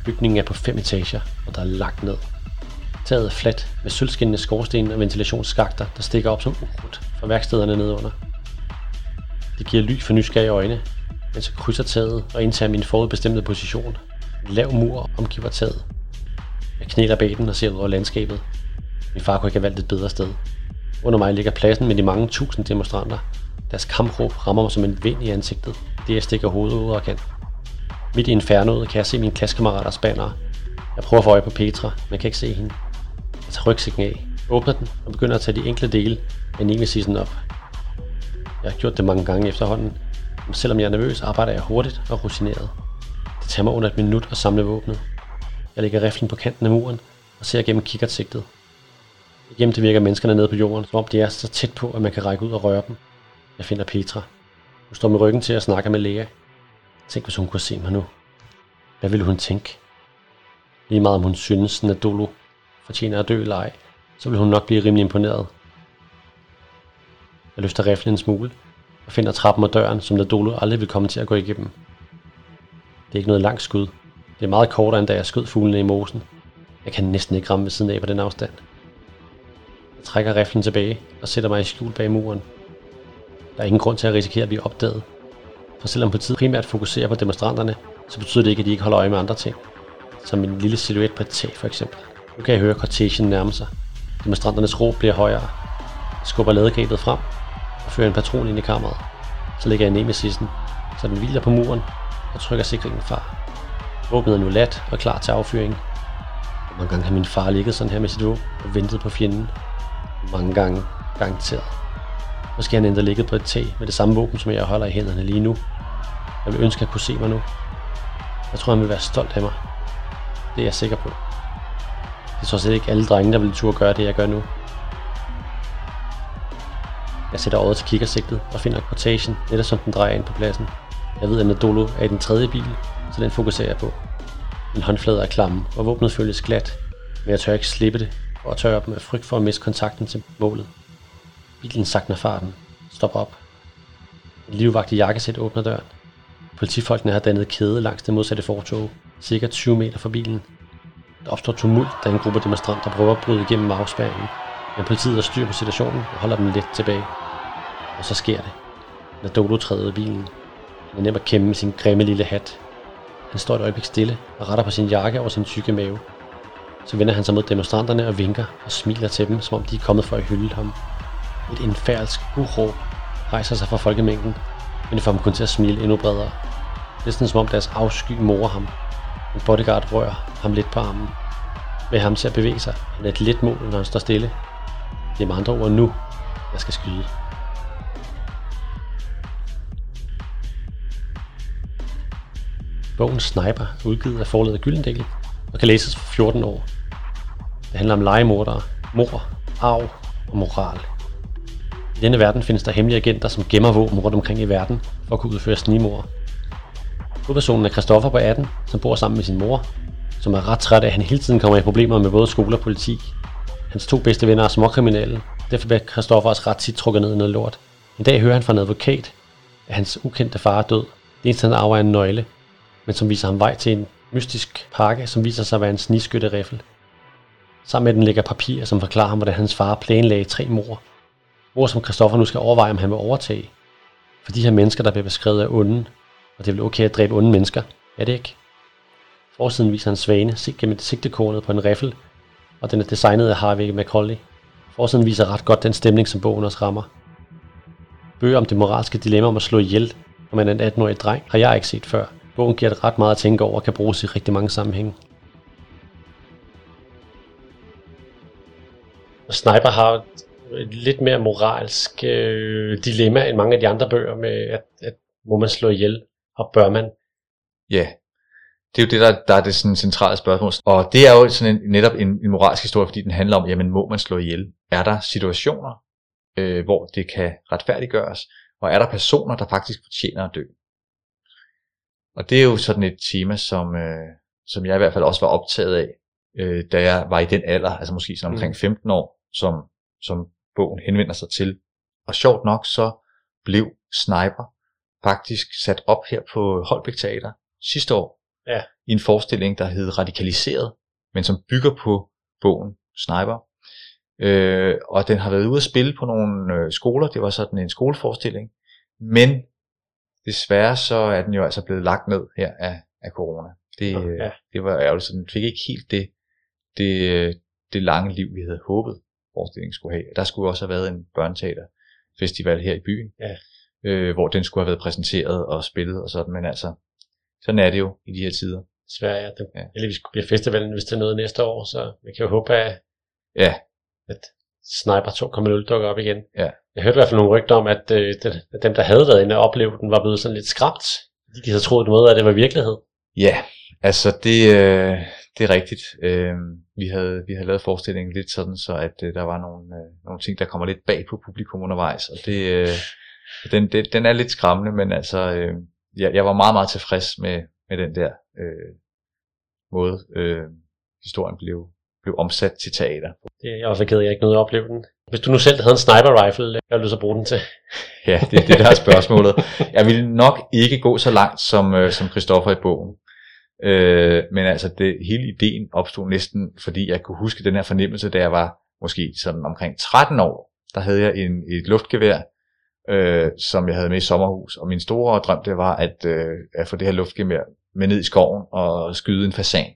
S1: Bygningen er på fem etager, og der er lagt ned. Taget er fladt med sølvskinnende skorsten og ventilationsskakter, der stikker op som ukrudt fra værkstederne nedunder. Det giver ly for nysgerrige øjne, mens jeg krydser taget og indtager min forudbestemte position. En lav mur omgiver taget. Jeg knæler bag den og ser ud over landskabet. Min far kunne ikke have valgt et bedre sted. Under mig ligger pladsen med de mange tusind demonstranter. Deres kampråb rammer mig som en vind i ansigtet, det jeg stikker hovedet ud og kan. Midt i infernoet kan jeg se mine klassekammeraters bannere. Jeg prøver at få øje på Petra, men kan ikke se hende. Jeg tager rygsækken af, åbner den og begynder at tage de enkelte dele af Nemesis op. Jeg har gjort det mange gange efterhånden, men selvom jeg er nervøs, arbejder jeg hurtigt og rutineret. Det tager mig under et minut at samle våbnet. Jeg lægger riflen på kanten af muren og ser gennem kikkertsigtet. Igennem det virker menneskerne nede på jorden, som om de er så tæt på, at man kan række ud og røre dem. Jeg finder Petra. Hun står med ryggen til at snakke med Lea. Tænk, hvis hun kunne se mig nu. Hvad ville hun tænke? Lige meget om hun synes, at Dolo fortjener at dø eller ej, så vil hun nok blive rimelig imponeret. Jeg løfter riflen en smule og finder trappen og døren, som Nadolo aldrig vil komme til at gå igennem. Det er ikke noget langt skud. Det er meget kortere, end da jeg skød fuglene i mosen. Jeg kan næsten ikke ramme ved siden af på den afstand. Jeg trækker riflen tilbage og sætter mig i skjul bag muren. Der er ingen grund til at risikere at blive opdaget. For selvom politiet primært fokuserer på demonstranterne, så betyder det ikke, at de ikke holder øje med andre ting. Som en lille silhuet på et tag for eksempel. Nu kan jeg høre cortegen nærme sig. Demonstranternes råb bliver højere. Jeg skubber ladegabet frem og fører en patron ind i kammeret. Så lægger jeg ned med sissen, så den hviler på muren og trykker sikringen fra. Våbnet er nu lat og klar til affyring. Hvor mange gange har min far ligget sådan her med sit våben og ventet på fjenden? Mange gange, garanteret. Måske han endda ligget på et tag med det samme våben, som jeg holder i hænderne lige nu. Jeg vil ønske, at han kunne se mig nu. Jeg tror, han vil være stolt af mig. Det er jeg sikker på. Det er trods ikke alle drenge, der vil turde gøre det, jeg gør nu. Jeg sætter øjet til kikkersigtet og finder kortagen, netop som den drejer ind på pladsen. Jeg ved, at Nadolo er i den tredje bil, så den fokuserer jeg på. Min håndflade er klamme, og våbnet føles glat, men jeg tør ikke slippe det, og tør op med frygt for at miste kontakten til målet. Bilen sakner farten. Stop op. En livvagt i jakkesæt åbner døren. Politifolkene har dannet kæde langs det modsatte fortog, cirka 20 meter fra bilen. Der opstår tumult, da en gruppe demonstranter prøver at bryde igennem afspærringen, men politiet har styr på situationen og holder dem lidt tilbage. Og så sker det. Når træder ud af bilen. Han er nem at kæmme med sin grimme lille hat. Han står et øjeblik stille og retter på sin jakke over sin tykke mave. Så vender han sig mod demonstranterne og vinker og smiler til dem, som om de er kommet for at hylde ham. Et indfærdsk uråb rejser sig fra folkemængden, men det får dem kun til at smile endnu bredere. Næsten som om deres afsky morer ham. En bodyguard rører ham lidt på armen. Med ham til at bevæge sig. Han er et let mål, når han står stille. Det er med andre ord nu, jeg skal skyde. Bogen Sniper er udgivet af forlaget Gyldendal og kan læses for 14 år. Det handler om legemordere, mor, arv og moral. I denne verden findes der hemmelige agenter, som gemmer våben rundt omkring i verden for at kunne udføre snimord. Hovedpersonen er Christoffer på 18, som bor sammen med sin mor, som er ret træt af, at han hele tiden kommer i problemer med både skole og politi. Hans to bedste venner er småkriminelle, derfor bliver Christoffer også ret tit trukket ned i noget lort. En dag hører han fra en advokat, at hans ukendte far er død. Det eneste han arver er en nøgle, men som viser ham vej til en mystisk pakke, som viser sig at være en sniskytteriffel. Sammen med den ligger papirer, som forklarer ham, hvordan hans far planlagde tre mor. Hvor som Kristoffer nu skal overveje, om han vil overtage. For de her mennesker, der bliver beskrevet af onde, og det er vel okay at dræbe onde mennesker, er det ikke? Forsiden viser en svane set gennem sigtekornet på en riffel, og den er designet af Harvey Macaulay. Forsiden viser ret godt den stemning, som bogen også rammer. Bøger om det moralske dilemma om at slå ihjel, når man er en 18-årig dreng, har jeg ikke set før. Bogen giver det ret meget at tænke over og kan bruges i rigtig mange sammenhænge. Og Sniper har et lidt mere moralsk øh, dilemma end mange af de andre bøger med, at, at må man slå ihjel, og bør man?
S2: Ja, det er jo det, der, der er det sådan centrale spørgsmål. Og det er jo sådan en, netop en, en moralsk historie, fordi den handler om, jamen må man slå ihjel? Er der situationer, øh, hvor det kan retfærdiggøres? Og er der personer, der faktisk fortjener at dø? Og det er jo sådan et tema, som, øh, som jeg i hvert fald også var optaget af, øh, da jeg var i den alder, altså måske sådan omkring 15 mm. år, som, som bogen henvender sig til. Og sjovt nok så blev Sniper faktisk sat op her på Holbæk Teater sidste år,
S1: ja.
S2: i en forestilling, der hed Radikaliseret, men som bygger på bogen Sniper. Øh, og den har været ude at spille på nogle øh, skoler, det var sådan en skoleforestilling, men desværre så er den jo altså blevet lagt ned her af, af corona. Det, ja. det var ærgerligt, så den fik ikke helt det, det, det lange liv, vi havde håbet, forestillingen skulle have. Der skulle også have været en børneteaterfestival her i byen,
S1: ja.
S2: øh, hvor den skulle have været præsenteret og spillet og sådan, men altså, sådan er det jo i de her tider.
S1: Sverige, ja. Det, ja. Heldigvis bliver festivalen, hvis det er noget næste år, så vi kan jo håbe, at,
S2: ja.
S1: at Sniper 2.0 dukker op igen.
S2: Ja.
S1: Jeg hørte i hvert fald nogle rygter om, at, øh, at dem, der havde været inde og oplevet den, var blevet sådan lidt skræmt. De havde troet noget af, at det var virkelighed.
S2: Ja, altså det, øh, det er rigtigt. Øh, vi, havde, vi havde lavet forestillingen lidt sådan, så at øh, der var nogle, øh, nogle ting, der kommer lidt bag på publikum undervejs. Og det, øh, den, det, den er lidt skræmmende, men altså, øh, jeg, jeg var meget, meget tilfreds med, med den der øh, måde, øh, historien blev, blev omsat til teater.
S1: Det, jeg var så ked, at jeg ikke nåede at opleve den. Hvis du nu selv havde en sniper rifle, hvad ville du så bruge den til?
S2: ja, det er det, der er spørgsmålet. Jeg ville nok ikke gå så langt som, øh, som Christoffer i bogen. Øh, men altså, det, hele ideen opstod næsten, fordi jeg kunne huske den her fornemmelse, da jeg var måske sådan omkring 13 år. Der havde jeg en, et luftgevær, øh, som jeg havde med i sommerhus. Og min store drøm, det var at, øh, at få det her luftgevær med ned i skoven og skyde en fasan.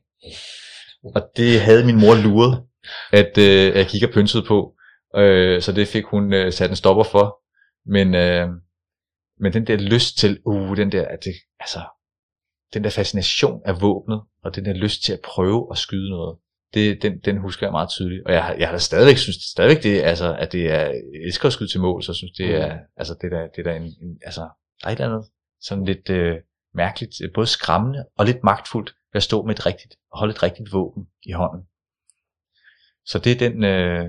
S2: Og det havde min mor luret, at øh, jeg kigger pynset på. Øh, så det fik hun øh, sat en stopper for. Men, øh, men den der lyst til, uh, den der, at det, altså, den der fascination af våbnet, og den der lyst til at prøve at skyde noget, det, den, den husker jeg meget tydeligt. Og jeg, jeg har stadigvæk synes stadigvæk det, altså, at det er, jeg elsker at skyde til mål, så synes, det mm. er, altså, det der, det der en, en, altså, der er et eller andet sådan lidt øh, mærkeligt, både skræmmende og lidt magtfuldt ved at stå med et rigtigt, og holde et rigtigt våben i hånden. Så det er den, øh,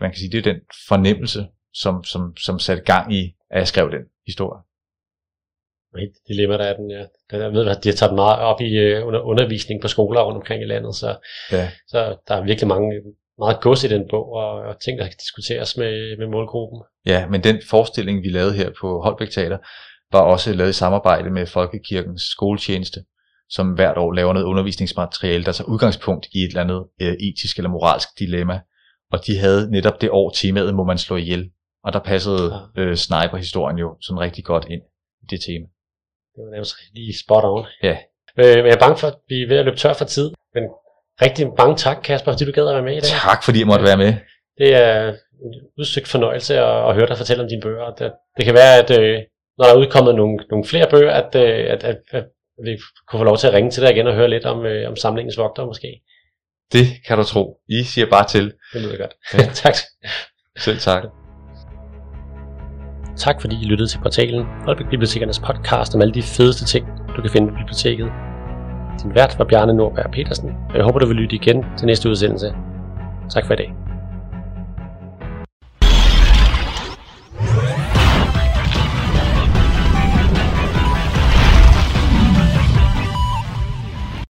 S2: man kan sige, det er den fornemmelse, som, som, som satte gang i, at jeg skrev den historie
S1: et dilemma, der er den, ja. Jeg ved, at de har taget meget op i under undervisning på skoler rundt omkring i landet, så,
S2: ja.
S1: så der er virkelig mange, meget gods i den bog, og, og ting, der kan diskuteres med, med målgruppen.
S2: Ja, men den forestilling, vi lavede her på Holbæk Teater, var også lavet i samarbejde med Folkekirkens skoletjeneste, som hvert år laver noget undervisningsmateriale, der tager udgangspunkt i et eller andet øh, etisk eller moralsk dilemma. Og de havde netop det år temaet, må man slå ihjel. Og der passede ja. øh, sniper-historien jo sådan rigtig godt ind i det tema.
S1: Det var nærmest lige spot on.
S2: Ja.
S1: Øh, men jeg er bange for, at vi er ved at løbe tør for tid. Men rigtig mange tak, Kasper, fordi du gad at være med i dag.
S2: Tak, fordi jeg måtte være med.
S1: Det er en udsøgt fornøjelse at, at høre dig fortælle om dine bøger. Det, det kan være, at øh, når der er udkommet nogle, nogle flere bøger, at, øh, at, at, at vi kunne få lov til at ringe til dig igen og høre lidt om, øh, om samlingens vogter måske.
S2: Det kan du tro. I siger bare til.
S1: Det lyder godt. Ja. tak.
S2: Selv tak.
S1: Tak fordi I lyttede til portalen Holbæk Bibliotekernes podcast om alle de fedeste ting, du kan finde på biblioteket. Din vært var Bjarne Nordberg Petersen, og jeg håber, du vil lytte igen til næste udsendelse. Tak for i dag.